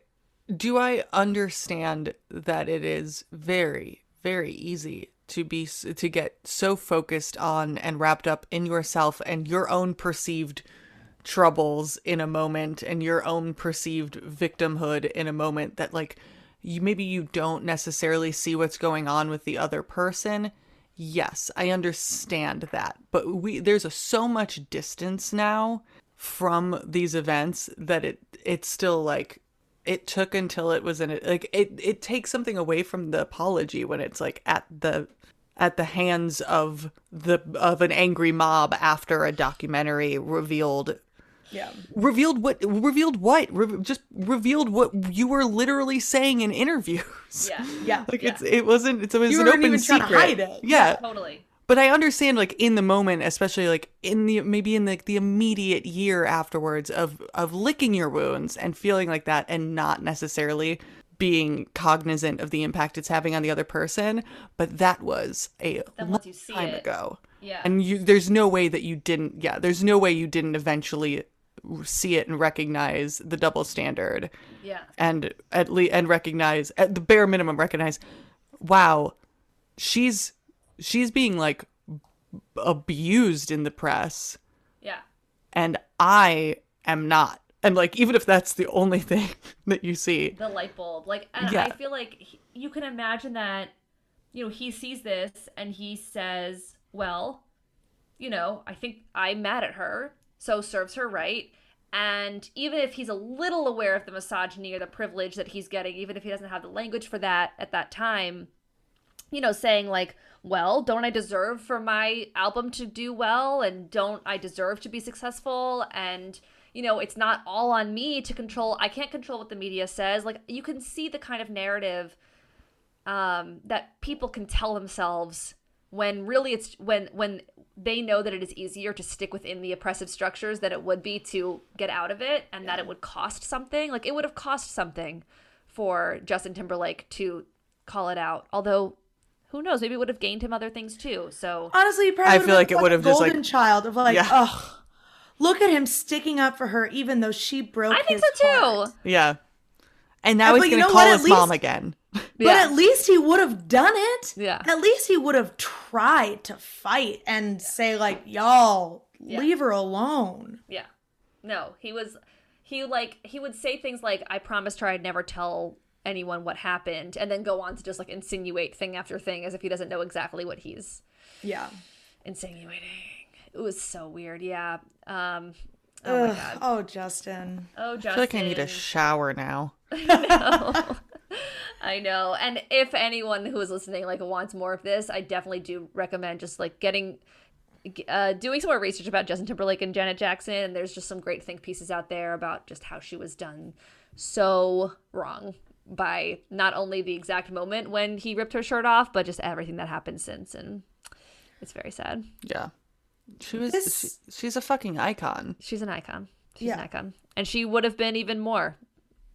do i understand that it is very very easy to be to get so focused on and wrapped up in yourself and your own perceived troubles in a moment and your own perceived victimhood in a moment that like you maybe you don't necessarily see what's going on with the other person. Yes i understand that. But we there's a so much distance now from these events that it it's still like it took until it was in it like it it takes something away from the apology when it's like at the at the hands of the of an angry mob after a documentary revealed Yeah. revealed what revealed what Re- just revealed what you were literally saying in interviews Yeah. Yeah. like it's it wasn't it's, it was You an open even trying to secret hide it. yeah Totally. but I understand, like in the moment, especially like in the maybe in like the immediate year afterwards of of licking your wounds and feeling like that, and not necessarily being cognizant of the impact it's having on the other person, but that was a long time it- ago. Yeah. And you there's no way that you didn't yeah, there's no way you didn't eventually see it and recognize the double standard yeah. and at least and recognize at the bare minimum recognize wow she's she's being like abused in the press Yeah. and i am not and like even if that's the only thing that you see the light bulb like Yeah. i feel like he, you can imagine that you know he sees this and he says well you know i think i'm mad at her so serves her right and even if he's a little aware of the misogyny or the privilege that he's getting even if he doesn't have the language for that at that time you know, saying like, well, don't I deserve for my album to do well? And don't I deserve to be successful? And, you know, it's not all on me to control. I can't control what the media says. Like, you can see the kind of narrative um, that people can tell themselves when really it's when when they know that it is easier to stick within the oppressive structures than it would be to get out of it and that it would cost something like it would have cost something for Justin Timberlake to call it out although who knows maybe it would have gained him other things too so Honestly, probably I would've feel been like it would have fucking just, like- golden child of like, Yeah. ugh, look at him sticking up for her, even though she broke. I think his so too heart. yeah and now But he's gonna call what? his At mom least- again But Yeah. at least he would have done it. Yeah. At least he would have tried to fight and say like, y'all, leave her alone. Yeah. No, he was he like he would say things like I promised her I'd never tell anyone what happened and then go on to just like insinuate thing after thing as if he doesn't know exactly what he's Yeah. insinuating. It was so weird. Yeah. Um Oh my Ugh. god. Oh, Justin. Oh, Justin. i feel like i need a shower now I know. And if anyone who is listening like wants more of this, I definitely do recommend just like getting uh, doing some more research about Justin Timberlake and Janet Jackson. And there's just some great think pieces out there about just how she was done so wrong by not only the exact moment when he ripped her shirt off, but just everything that happened since. And it's very sad. yeah she was This- she, she's a fucking icon She's an icon. She's an icon. And she would have been even more.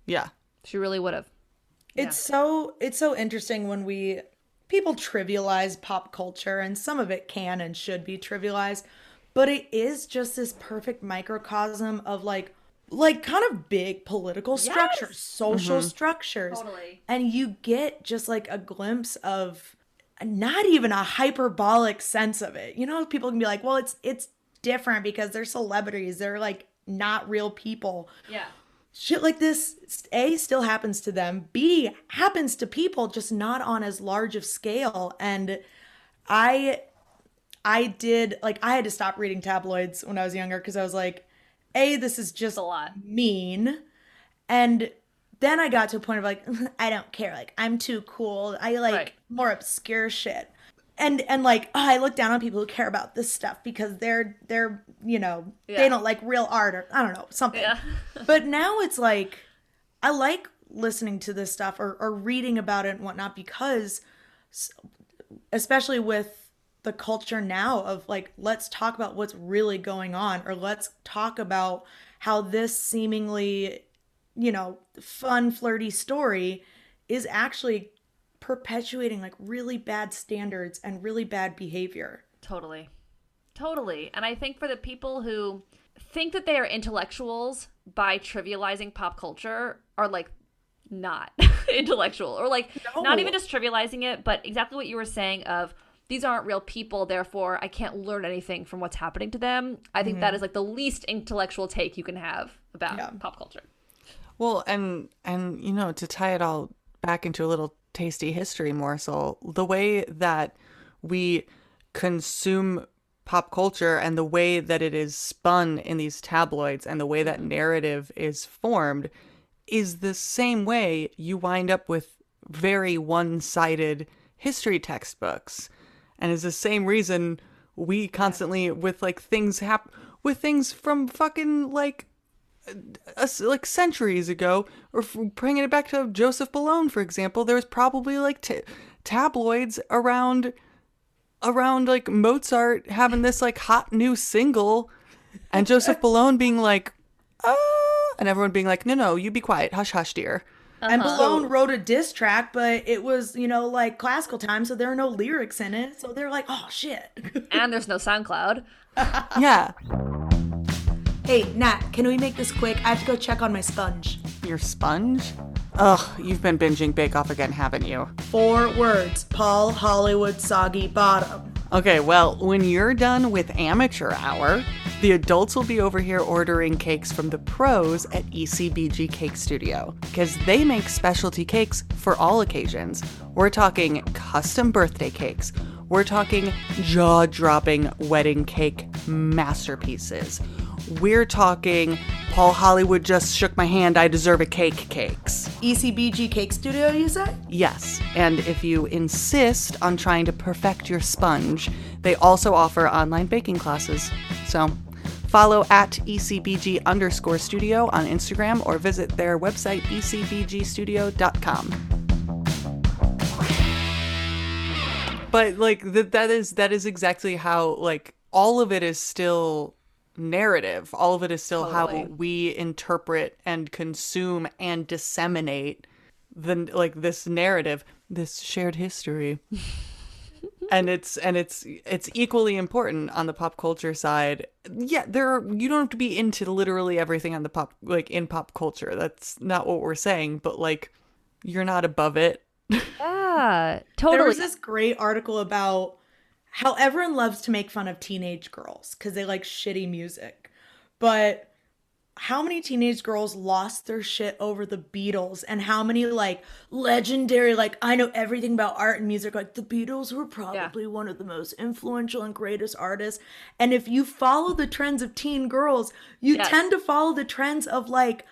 yeah She really would have. It's so it's so interesting when we people trivialize pop culture and some of it can and should be trivialized, but it is just this perfect microcosm of like like kind of big political structures, social mm-hmm. structures. Totally. And you get just like a glimpse of not even a hyperbolic sense of it. You know, people can be like, "Well, it's it's different because they're celebrities. They're like not real people." Yeah. Shit like this a still happens to them. B happens to people just not on as large of scale. And i i did like i had to stop reading tabloids when i was younger because i was like a this is just a lot. mean. And then i got to a point of like i don't care. Like i'm too cool. I like Right. more obscure shit and and like oh, i look down on people who care about this stuff because they're they're you know Yeah. they don't like real art or i don't know something Yeah. but now it's like I like listening to this stuff or, or reading about it and whatnot because, especially with the culture now of like, let's talk about what's really going on or let's talk about how this seemingly, you know, fun, flirty story is actually perpetuating like really bad standards and really bad behavior. Totally. Totally. And I think for the people who think that they are intellectuals by trivializing pop culture are like not intellectual or like not even just trivializing it, but exactly what you were saying of these aren't real people, therefore I can't learn anything from what's happening to them. I think that mm-hmm. is like the least intellectual take you can have about Yeah. pop culture. Well, and and you know, to tie it all back into a little tasty history morsel, the way that we consume pop culture and the way that it is spun in these tabloids and the way that narrative is formed is the same way you wind up with very one-sided history textbooks. And is the same reason we constantly with like things hap with things from fucking like like centuries ago, or bringing it back to Joseph Bologne, for example, there was probably like t- tabloids around around like Mozart having this like hot new single, and Joseph Bologne being like, ah, and everyone being like, no, no, you be quiet, hush, hush, dear. And Uh-huh. Bologne wrote a diss track, but it was, you know, like classical time, so there are no lyrics in it. So they're like, oh shit. And there's no SoundCloud. Yeah. Hey, Nat, can we make this quick? I have to go check on my sponge. Your sponge? Ugh, you've been binging Bake Off again, haven't you? Four words Paul Hollywood Soggy Bottom. Okay, well, when you're done with amateur hour, the adults will be over here ordering cakes from the pros at ECBG Cake Studio because they make specialty cakes for all occasions. We're talking custom birthday cakes. We're talking jaw dropping wedding cake masterpieces. We're talking Paul Hollywood just shook my hand, I deserve a cake cakes. ECBG Cake Studio, you say? Yes, and if you insist on trying to perfect your sponge, they also offer online baking classes. So follow at ECBG underscore studio on Instagram or visit their website ecbgstudio.com. But like th- that is that is exactly how like all of it is still narrative. All of it is still how we interpret and consume and disseminate the like this narrative, this shared history. and it's and it's it's equally important on the pop culture side. Yeah, there are you don't have to be into literally everything on the pop like in pop culture. That's not what we're saying, but like you're not above it. Yeah, totally. There was this great article about how everyone loves to make fun of teenage girls because they like shitty music. But how many teenage girls lost their shit over the Beatles and how many like legendary, like I know everything about art and music, like the Beatles were probably one of the most influential and greatest artists. And if you follow the trends of teen girls, you Yes. tend to follow the trends of like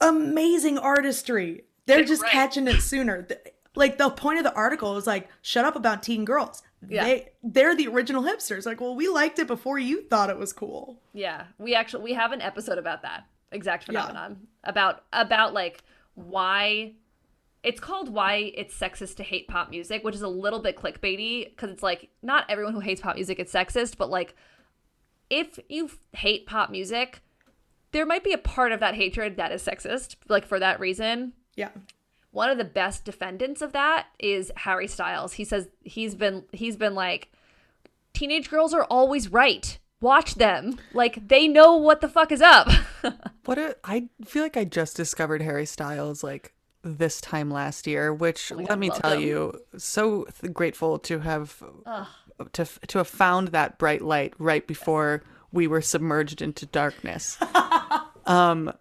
amazing artistry. They're just Right. catching it sooner. Like the point of the article was like, shut up about teen girls. Yeah. They they're the original hipsters. Like, well, we liked it before you thought it was cool. Yeah, we actually we have an episode about that exact Yeah. phenomenon about about like why it's called why it's sexist to hate pop music, which is a little bit clickbaity because it's like not everyone who hates pop music is sexist, but like if you hate pop music, there might be a part of that hatred that is sexist, like for that reason. Yeah. One of the best defendants of that is Harry Styles. He says he's been he's been like teenage girls are always right. Watch them. Like they know what the fuck is up. What a, I feel like I just discovered Harry Styles like this time last year, which let God, me tell you, so th- grateful to have to to have found that bright light right before we were submerged into darkness. um,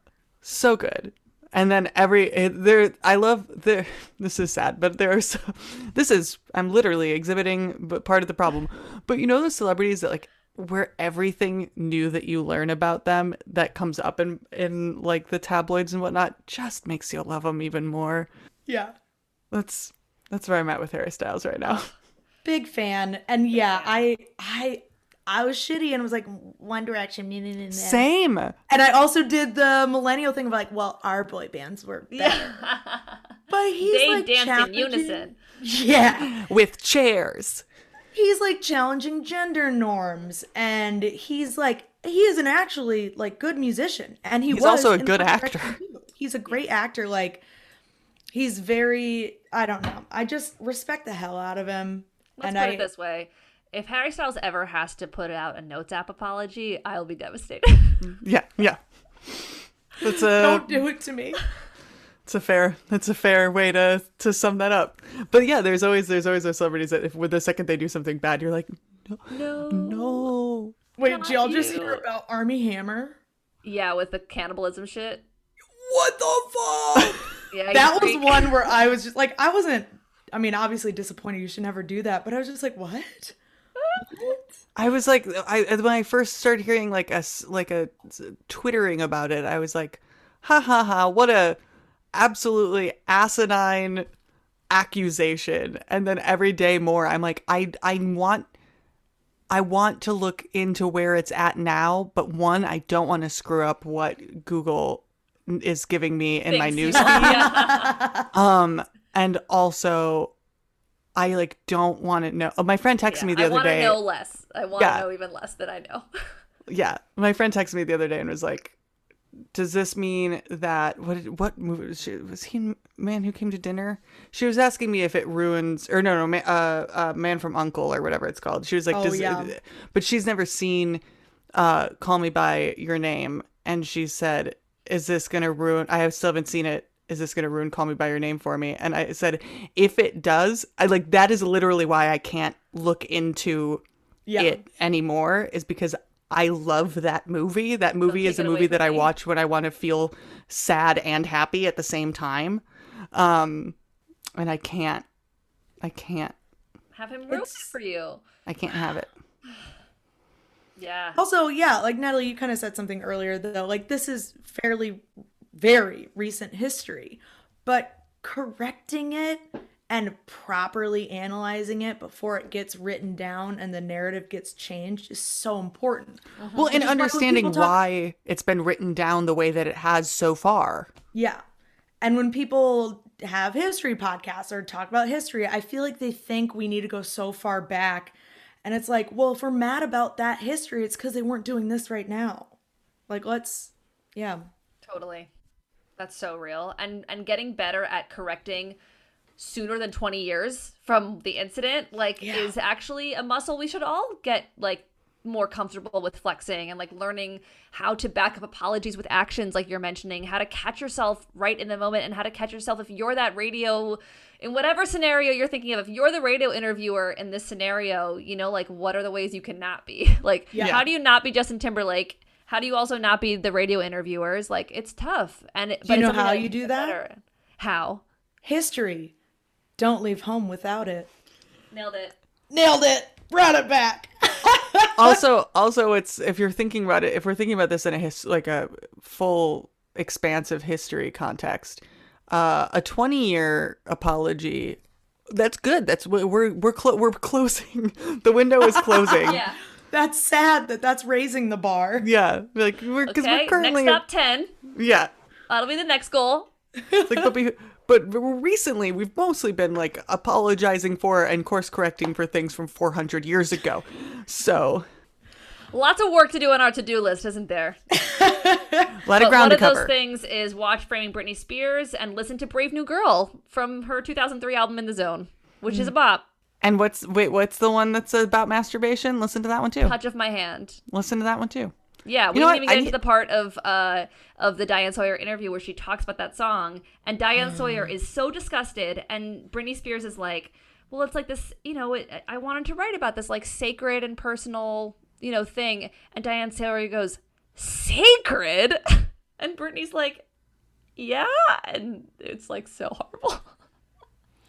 so good. And then every there, I love the. This is sad, but there are so. This is I'm literally exhibiting, but part of the problem. But you know the celebrities that like where everything new that you learn about them that comes up in in like the tabloids and whatnot just makes you love them even more. Yeah. That's that's where I'm at with Harry Styles right now. Big fan. And yeah, I I I was shitty and was like One Direction. meh, meh, meh, meh. Same. And I also did the millennial thing of like, well, our boy bands were better. But he's they like dance in unison. Yeah. With chairs. he's like challenging gender norms and he's like he is an actually like good musician and he He's was also a good actor. Direction he's a great actor like he's very i don't know i just respect the hell out of him Let's and put i it this way. If Harry Styles ever has to put out a Notes app apology, I'll be devastated. Yeah, yeah. That's a don't do it to me it's a fair that's a fair way to to sum that up. But yeah, there's always there's always those celebrities that if with the second they do something bad, you're like, no, no. no. wait Not did y'all just you. hear about Armie Hammer Yeah, with the cannibalism shit. what the fuck Yeah, he's that was one where i was just like i wasn't i mean obviously disappointed you should never do that but i was just like what I was like, I when I first started hearing like a like a twittering about it, I was like, ha ha ha, what a absolutely asinine accusation. And then every day more, I'm like, I I want. I want to look into where it's at now, but one, I don't want to screw up what Google is giving me in my Thanks. newsfeed. Yeah. Um, and also, I like don't want to know. Oh, my friend texted me the I other day. I want to know less. I want to Yeah. know even less than I know. Yeah, my friend texted me the other day and was like, does this mean that what what movie was, she, was he Man Who Came to Dinner? She was asking me if it ruins or no no ma- uh, uh, Man from U.N.C.L.E. or whatever it's called. She was like, Oh, yeah. but she's never seen uh, Call Me by Your Name, and she said, "Is this gonna ruin?" I have still haven't seen it. Is this gonna ruin Call Me by Your Name for me? And I said, if it does, I like that is literally why I can't look into Yeah. it anymore is because I love that movie. That movie is a movie that from I watch when I want to feel sad and happy at the same time. Um and I can't I can't Have him ruin it for you. I can't have it. Yeah. Also, yeah, like Natalie, you kind of said something earlier though. Like this is fairly, very recent history, but correcting it and properly analyzing it before it gets written down and the narrative gets changed is so important. Uh-huh. Well, and is why understanding talk- why it's been written down the way that it has so far. Yeah. And when people have history podcasts or talk about history, I feel like they think we need to go so far back. And it's like, well, if we're mad about that history, it's because they weren't doing this right now. Like, let's, yeah. Totally. That's so real. And and getting better at correcting sooner than 20 years from the incident like Yeah. is actually a muscle we should all get like more comfortable with flexing and like learning how to back up apologies with actions like you're mentioning how to catch yourself right in the moment and how to catch yourself if you're that radio in whatever scenario you're thinking of if you're the radio interviewer in this scenario you know like what are the ways you can not be like Yeah. how do you not be justin timberlake how do you also not be the radio interviewers like it's tough and it, Do but you it's know how that you do that? better how History. Don't leave home without it. nailed it Nailed it. Brought it back. also also it's if you're thinking about it if we're thinking about this in a his, like a full expansive history context uh a 20 year apology that's good that's we're we're we're, clo- we're closing the window is closing yeah That's sad that that's raising the bar. yeah like we're because okay we're currently next up 10 yeah. That'll be the next goal. It's like but, be, but recently we've mostly been like apologizing for and course correcting for things from 400 years ago. So. Lots of work to do on our to-do list isn't there? A lot of But ground one to of those things is watch Framing Britney Spears and listen to Brave New Girl from her 2003 album In the Zone, which Mm. is a bop. And what's wait what's the one that's about masturbation? Listen to that one too. Touch of my hand. listen to that one too. Yeah, we know didn't even I get into the part of uh of the Diane Sawyer interview where she talks about that song, and Diane Sawyer is so disgusted, and Britney Spears is like, "Well, it's like this, you know, it, I wanted to write about this like sacred and personal, you know, thing," and Diane Sawyer goes, "Sacred," and Britney's like, "Yeah," and it's like so horrible.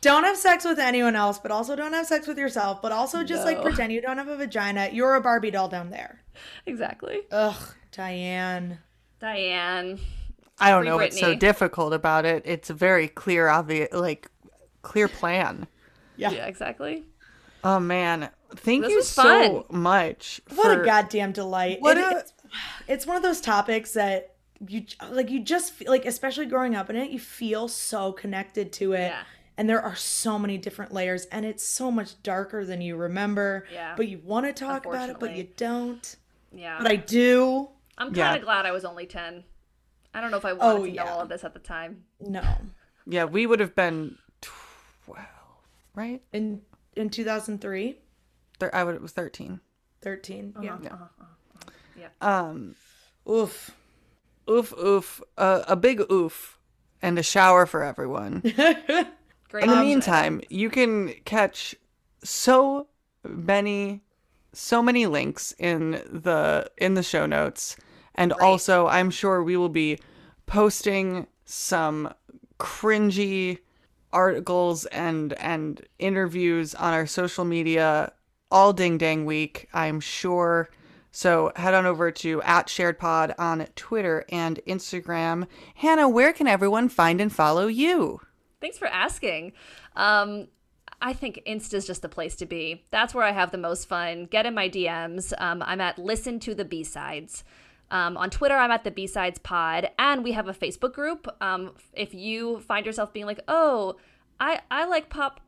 Don't have sex with anyone else, but also don't have sex with yourself, but also just like pretend you don't have a vagina. You're a Barbie doll down there. exactly, Ugh, Diane. Diane. I don't Free know what's so difficult about it. It's a very clear, obvious, like clear plan. Yeah. Yeah, exactly. Oh man, thank This you was so much. What for- a goddamn delight. What It- a- it's, it's one of those topics that you like you just feel like especially growing up in it, you feel so connected to it. Yeah. And there are so many different layers and it's so much darker than you remember. Yeah. But you want to talk about it, but you don't. Yeah, But I do. I'm kind Yeah. of glad I was only ten. I don't know if I wanted Oh, to know all of this at the time. No. Yeah, we would have been twelve, right? In in 2003, Thir- I would. It was thirteen. 13. Uh-huh. Yeah. Um, Oof. oof, oof, uh, a big oof, and a shower for everyone. Great. In the meantime, you can catch so many so many links in the in the show notes and also I'm sure we will be posting some cringy articles and and interviews on our social media all ding dang week, I'm sure. So head on over to at shared pod on Twitter and Instagram. Hannah, where can everyone find and follow you? Thanks for asking. Um, I think Insta is just the place to be. That's where I have the most fun. Get in my DMs. Um, I'm at Listen to the B Sides. Um, on Twitter, I'm at the B Sides Pod, and we have a Facebook group. Um, if you find yourself being like, "Oh, I I like pop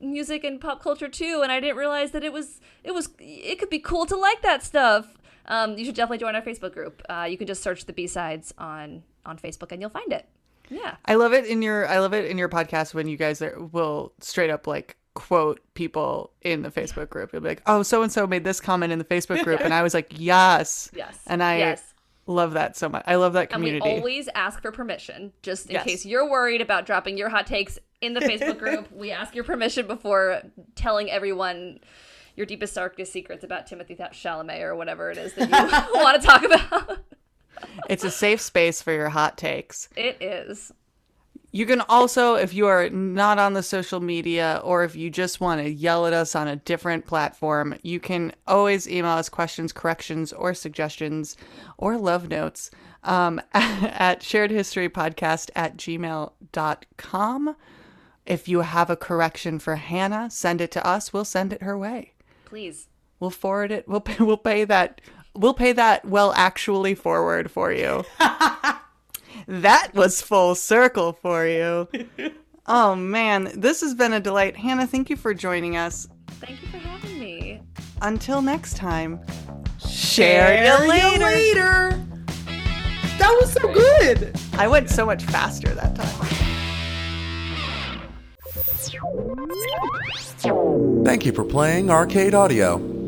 music and pop culture too," and I didn't realize that it was it was it could be cool to like that stuff. um, you should definitely join our Facebook group. Uh, you can just search the B sides on on Facebook and you'll find it. Yeah. I love it in your I love it in your podcast when you guys are, will straight up like quote people in the Facebook group. You'll be like, "Oh, so and so made this comment in the Facebook group," and I was like, "Yes, Yes. and I yes. love that so much. I love that And we community. always ask for permission, just in Yes. case you're worried about dropping your hot takes in the Facebook group. we ask your permission before telling everyone your deepest, darkest secrets about Timothée Chalamet or whatever it is that you want to talk about. It's a safe space for your hot takes. It is. You can also, if you are not on the social media or if you just want to yell at us on a different platform, you can always email us questions, corrections, or suggestions or love notes um, at sharedhistorypodcast at gmail.com. If you have a correction for Hannah, send it to us. We'll send it her way. Please. We'll forward it. We'll pay, we'll pay that. We'll pay that well actually forward for you. that was full circle for you. Oh man, this has been a delight. Hannah, thank you for joining us. Thank you for having me. Until next time, share you later. later. That was so good. I went so much faster that time. Thank you for playing Arcade Audio.